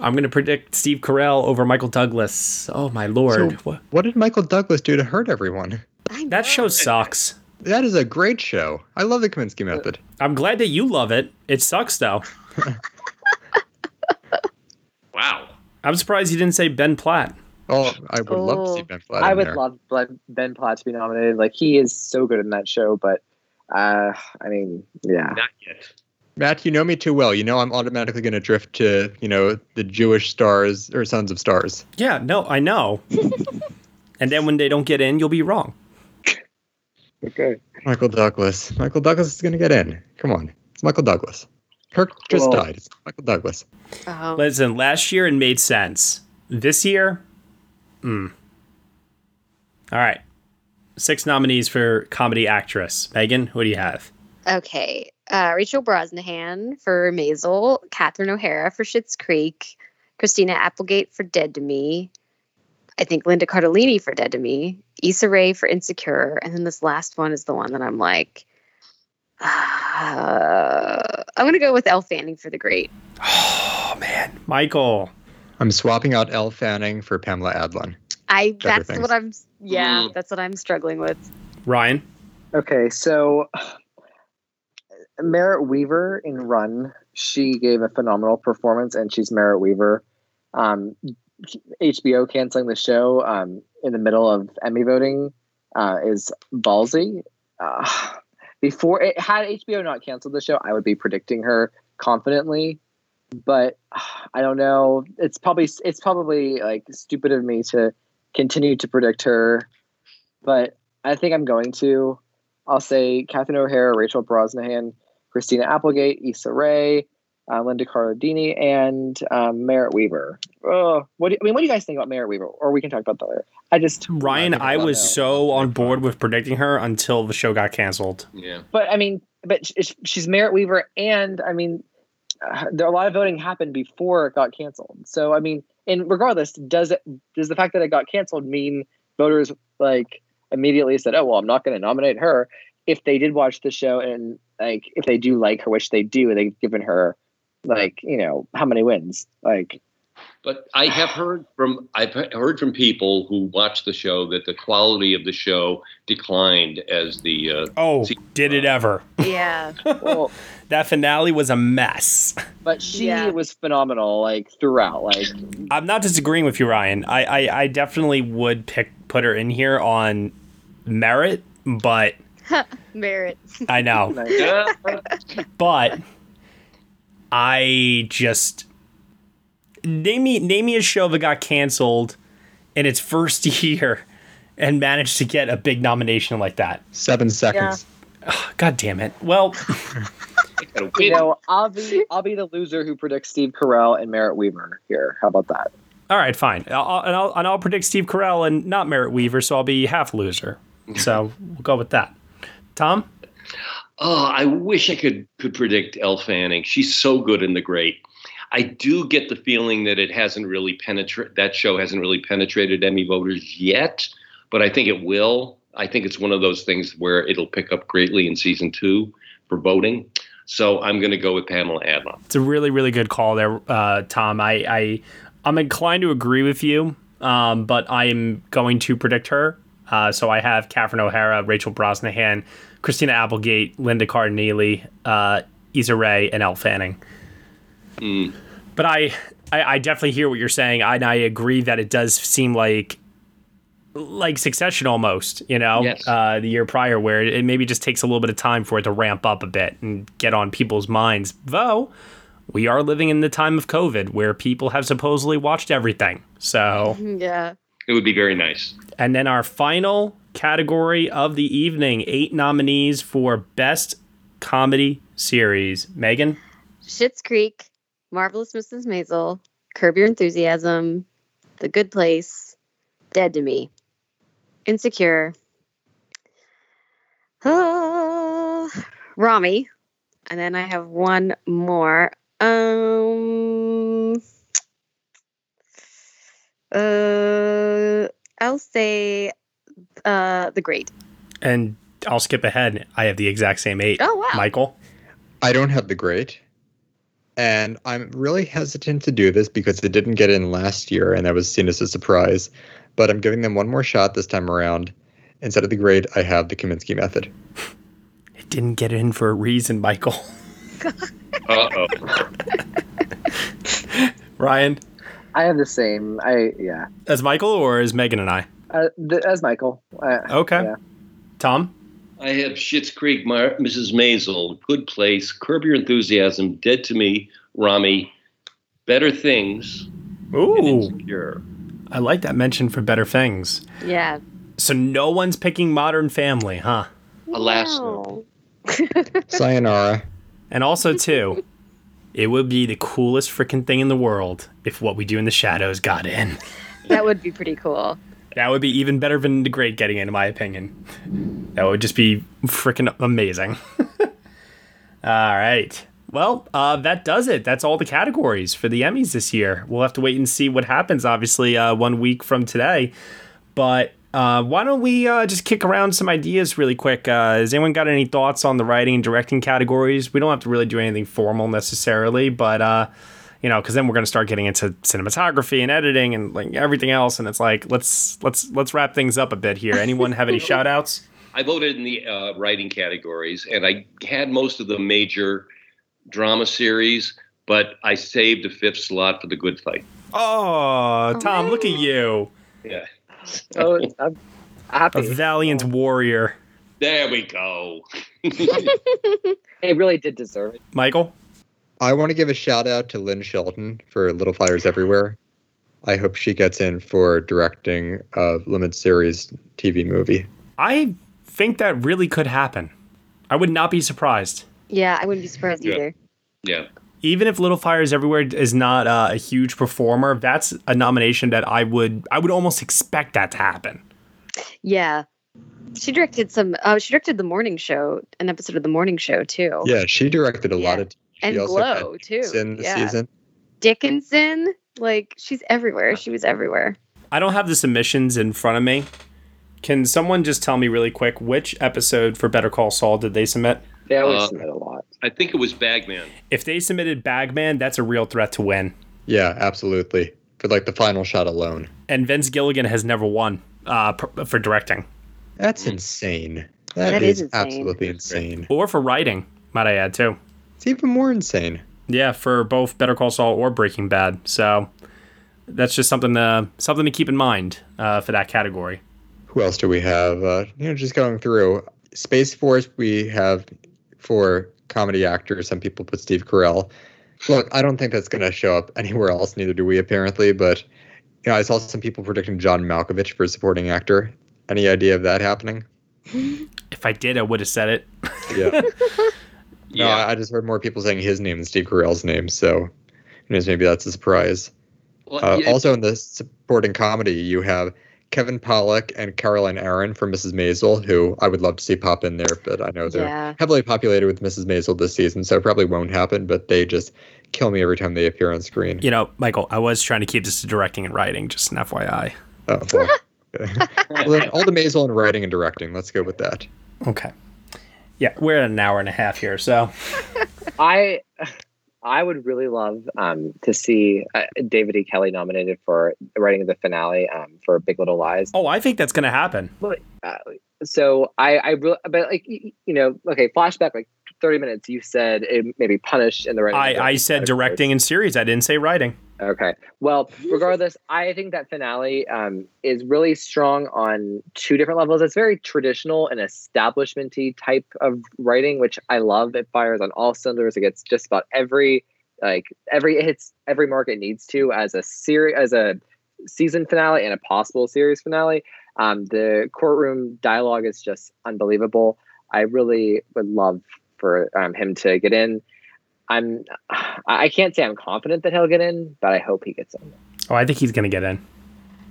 I'm going to predict Steve Carell over Michael Douglas. Oh, my lord. So- What- What did Michael Douglas do to hurt everyone? That show sucks. That is a great show. I love the Kaminsky Method. I'm glad that you love it. It sucks, though. Wow. I'm surprised you didn't say Ben Platt. Oh, I would love to see Oh. Ben Platt. I would there. love Ben- Ben Platt to be nominated. Like he is so good in that show, but uh, I mean, yeah. Not yet. Matt, you know me too well. You know I'm automatically going to drift to, you know, the Jewish stars or Sons of Stars. Yeah, no, I know. and then when they don't get in, you'll be wrong. Okay. Michael Douglas. Michael Douglas is going to get in. Come on. It's Michael Douglas. Kirk just Well- died. It's Michael Douglas. Oh. Listen, last year it made sense. This year, hmm. All right. Six nominees for comedy actress. Megan, what do you have? Okay. Uh, Rachel Brosnahan for Maisel, Catherine O'Hara for Schitt's Creek, Christina Applegate for Dead to Me, I think Linda Cardellini for Dead to Me, Issa Rae for Insecure, and then this last one is the one that I'm like, uh, I'm gonna go with Elle Fanning for The Great. Oh man, Michael. I'm swapping out Elle Fanning for Pamela Adlon. I that's things. what I'm. Yeah, Mm. that's what I'm struggling with. Ryan. Okay, so Merritt Wever in Run, she gave a phenomenal performance, and she's Merritt Wever. Um, HBO canceling the show um, in the middle of Emmy voting uh, is ballsy. Uh, before it had HBO not canceled the show, I would be predicting her confidently, but I don't know. It's probably it's probably like stupid of me to continue to predict her, but I think I'm going to. I'll say Catherine O'Hara, Rachel Brosnahan, Christina Applegate, Issa Rae, uh, Linda Cardellini, and um, Merritt Wever. Oh, what do I mean, what do you guys think about Merritt Wever? Or we can talk about that later. I just Ryan, I was know. so on board with predicting her until the show got canceled. Yeah. But I mean, but she's Merritt Wever, and I mean, there a lot of voting happened before it got canceled. So I mean, and regardless, does it does the fact that it got canceled mean voters like immediately said, "Oh well, I'm not going to nominate her"? If they did watch the show and like if they do like her, which they do, they've given her like you know how many wins? Like But I have heard from I've heard from people who watched the show that the quality of the show declined as the uh, Oh, See- did it ever? Yeah, well, That finale was a mess. but she Yeah. was phenomenal like throughout. Like I'm not disagreeing with you, Ryan. I, I, I definitely would pick put her in here on merit, but merit. I know. but I just name me name me a show that got canceled in its first year and managed to get a big nomination like that. Seven seconds. God damn it. Well, you know, I'll be I'll be the loser who predicts Steve Carell and Merritt Wever here. How about that? all right, fine. I'll, I'll- and, I'll, and I'll predict Steve Carell and not Merritt Wever, so I'll be half loser. So we'll go with that. Tom? Oh, I wish I could could predict Elle Fanning. She's so good in The Great. I do get the feeling that it hasn't really penetrated. That show hasn't really penetrated Emmy voters yet. but I think it will. I think it's one of those things where it'll pick up greatly in season two for voting. So I'm going to go with Pamela Adlon. It's a really, really good call there, uh, Tom. I, I, I'm inclined to agree with you, um, but I'm going to predict her. Uh, so I have Catherine O'Hara, Rachel Brosnahan, Christina Applegate, Linda Cardellini, uh, Issa Rae, and Elle Fanning. Mm. But I, I, I definitely hear what you're saying, and I agree that it does seem like like Succession almost, you know, Yes. uh, the year prior, where it maybe just takes a little bit of time for it to ramp up a bit and get on people's minds. Though we are living in the time of COVID, where people have supposedly watched everything. So, Yeah. It would be very nice. and then our final category of the evening: eight nominees for best comedy series. Megan, Schitt's Creek, Marvelous Mrs. Maisel, Curb Your Enthusiasm, The Good Place, Dead to Me, Insecure, uh, Ramy, and then I have one more. Um, uh, I'll say uh, The Great. and I'll skip ahead. I have the exact same eight. Oh, wow. Michael. I don't have the great. And I'm really hesitant to do this because it didn't get in last year and that was seen as a surprise. But I'm giving them one more shot this time around. Instead of the grade, I have the Kaminsky method. It didn't get in for a reason, Michael. Uh oh. Ryan, I have the same. I yeah. as Michael or as Megan and I? Uh, th- as Michael. Uh, Okay. Yeah. Tom? I have Schitt's Creek, Mar- Mrs. Maisel, Good Place, Curb Your Enthusiasm, Dead to Me, Ramy, Better Things, and Ooh, Insecure. I like that mention for better things. Yeah. So no one's picking Modern Family, huh? Alas, No. Sayonara. And also, too, it would be the coolest freaking thing in the world if what we do in the shadows got in. That would be pretty cool. That would be even better than the great getting in, in my opinion. That would just be freaking amazing. all right. Well, uh, that does it. That's all the categories for the Emmys this year. We'll have to wait and see what happens, obviously, uh, one week from today. But uh, why don't we uh, just kick around some ideas really quick? Uh, has anyone got any thoughts on the writing and directing categories? We don't have to really do anything formal necessarily, but uh, you know, because then we're going to start getting into cinematography and editing and like everything else, and it's like let's let's let's wrap things up a bit here. Anyone have any shout outs? I voted in the uh, writing categories, and I had most of the major drama series, but I saved a fifth slot for The Good Fight. Oh, Tom, look at you, Yeah. Oh, I'm a valiant warrior, There we go. It really did deserve it. Michael. I want to give a shout out to Lynn Shelton for Little Fires Everywhere. I hope she gets in for directing a limited series TV movie. I think that really could happen. I would not be surprised. Yeah, I wouldn't be surprised Yeah. either. Yeah. even if Little Fires Everywhere is not uh, a huge performer, that's a nomination that I would I would almost expect that to happen. Yeah. She directed some uh she directed the morning show, an episode of the morning show too. Yeah, she directed a lot Yeah. of. She And also Glow too. in the yeah. season. Dickinson, like she's everywhere. She was everywhere. I don't have the submissions in front of me. Can someone just tell me really quick which episode for Better Call Saul did they submit? They always Uh, submit a lot. I think it was Bagman. If they submitted Bagman, that's a real threat to win. Yeah, absolutely. For like the final shot alone. And Vince Gilligan has never won uh, per- for directing That's insane. That that is is, insane. absolutely insane. or for writing, might I add too. It's even more insane. Yeah, for both Better Call Saul or Breaking Bad. So that's just something to something to keep in mind uh, for that category. Who else do we have? Uh, you know, just going through Space Force, we have for comedy actors. Some people put Steve Carell. Look, I don't think that's going to show up anywhere else. Neither do we, apparently. But you know, I saw some people predicting John Malkovich for supporting actor. Any idea of that happening? If I did, I would have said it. Yeah. No, Yeah. I I just heard more people saying his name than Steve Carell's name. So. Maybe that's a surprise. Well, Uh, yeah, also, in the supporting comedy, you have Kevin Pollak and Caroline Aaron from Mrs. Maisel, who I would love to see pop in there, but I know they're Yeah. heavily populated with Mrs. Maisel this season, so it probably won't happen. But they just kill me every time they appear on screen. You know, Michael, I was trying to keep this to directing and writing, just an FYI. Oh, well, well, then Alden Maisel in writing and directing. Let's go with that. Okay. Yeah, we're at an hour and a half here, so I I would really love um, to see uh, David E. Kelley nominated for writing the finale um, for Big Little Lies. Oh, I think that's gonna happen. But, uh, so I I really but like you know okay flashback like thirty minutes you said it maybe punished in the writing. I, I said directing and series. I didn't say writing. Okay. Well, regardless, I think that finale um, is really strong on two different levels. It's very traditional and establishmenty type of writing, which I love. It fires on all cylinders. It gets just about every like every it hits every mark it needs to as a series as a season finale and a possible series finale. Um, the courtroom dialogue is just unbelievable. I really would love for um, him to get in. I'm I can't say I'm confident that he'll get in, but I hope he gets in. Oh, I think he's gonna get in.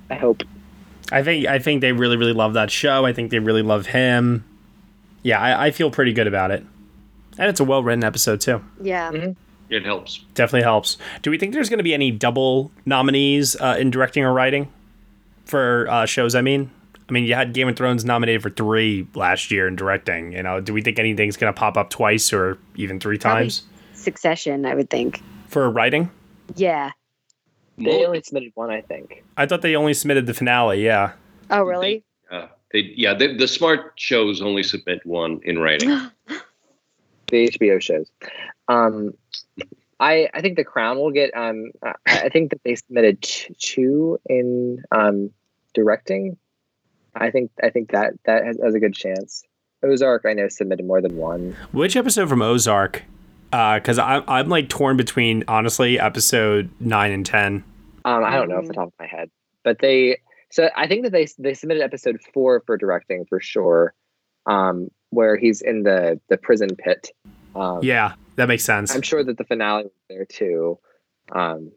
I hope. I think I think they really really love that show. I think they really love him. Yeah, I, I feel pretty good about it, and it's a well written episode too. Yeah. It helps. Definitely helps. Do we think there's going to be any double nominees uh, in directing or writing for uh, shows? I mean, I mean, you had Game of Thrones nominated for three last year in directing. You know, do we think anything's going to pop up twice or even three Probably. times Succession, I would think. for writing? Yeah. They only submitted one, I think. I thought they only submitted the finale. Yeah. Oh, really? Uh, they, yeah, they, the smart shows only submit one in writing. The HBO shows. Um, I I think The Crown will get. Um, I, I think that they submitted t- two in um, directing. I think I think that that has, has a good chance. Ozark, I know, submitted more than one. Which episode from Ozark? Because I'm I'm like torn between honestly episode nine and ten. Um, I don't know off the top of my head, but they. So I think that they they submitted episode four for directing for sure, um, where he's in the the prison pit. Um, Yeah, that makes sense. I'm sure that the finale was there too. Um,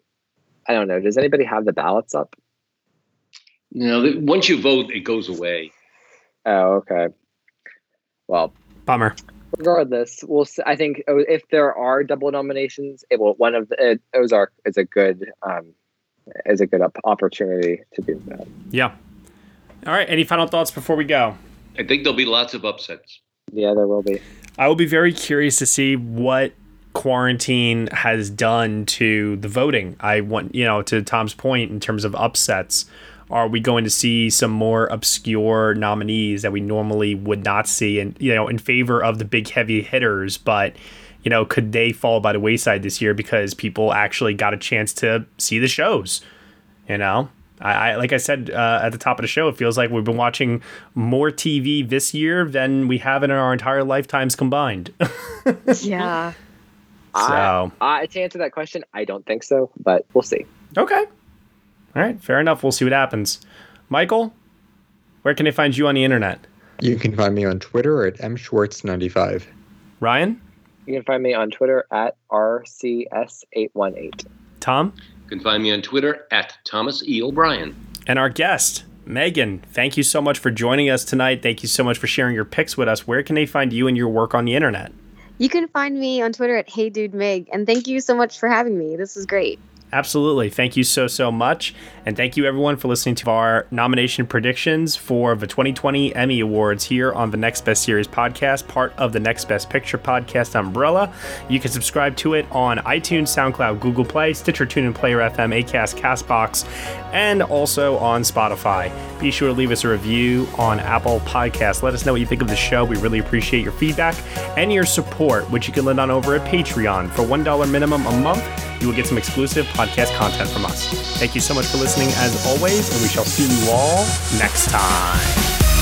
I don't know. Does anybody have the ballots up? You know, once you vote, it goes away. Oh, okay. Well, Bummer. Regardless, we'll. I think oh, if there are double nominations, it will. One of the it, Ozark is a good um, is a good op- opportunity to do that. Yeah. All right. Any final thoughts before we go? I think there'll be lots of upsets. Yeah, there will be. I will be very curious to see what quarantine has done to the voting. I want, you know, to Tom's point in terms of upsets, are we going to see some more obscure nominees that we normally would not see and, you know, in favor of the big heavy hitters, but you know, could they fall by the wayside this year because people actually got a chance to see the shows? You know, I, I like I said uh, at the top of the show, it feels like we've been watching more TV this year than we have in our entire lifetimes combined. Yeah. So I, I, to answer that question, I don't think so, but we'll see. okay, all right, fair enough. We'll see what happens. Michael, where can they find you on the internet? You can find me on Twitter at mschwartz95. Ryan, You can find me on Twitter at rcs818. Tom, You can find me on Twitter at Thomas E. O'Brien. and our guest. Megan, thank you so much for joining us tonight. Thank you so much for sharing your picks with us. Where can they find you and your work on the internet? You can find me on Twitter at Hey Dude Meg, and thank you so much for having me. This is great. Absolutely. Thank you so, so much. And thank you, everyone, for listening to our nomination predictions for the 2020 Emmy Awards here on the Next Best Series podcast, part of the Next Best Picture podcast umbrella. You can subscribe to it on iTunes, SoundCloud, Google Play, Stitcher, TuneIn, Player FM, Acast, Castbox, and also on Spotify. Be sure to leave us a review on Apple Podcasts. Let us know what you think of the show. We really appreciate your feedback and your support, which you can lend on over at Patreon. For $1 minimum a month, you will get some exclusive podcast content from us. Thank you so much for listening as always, and we shall see you all next time.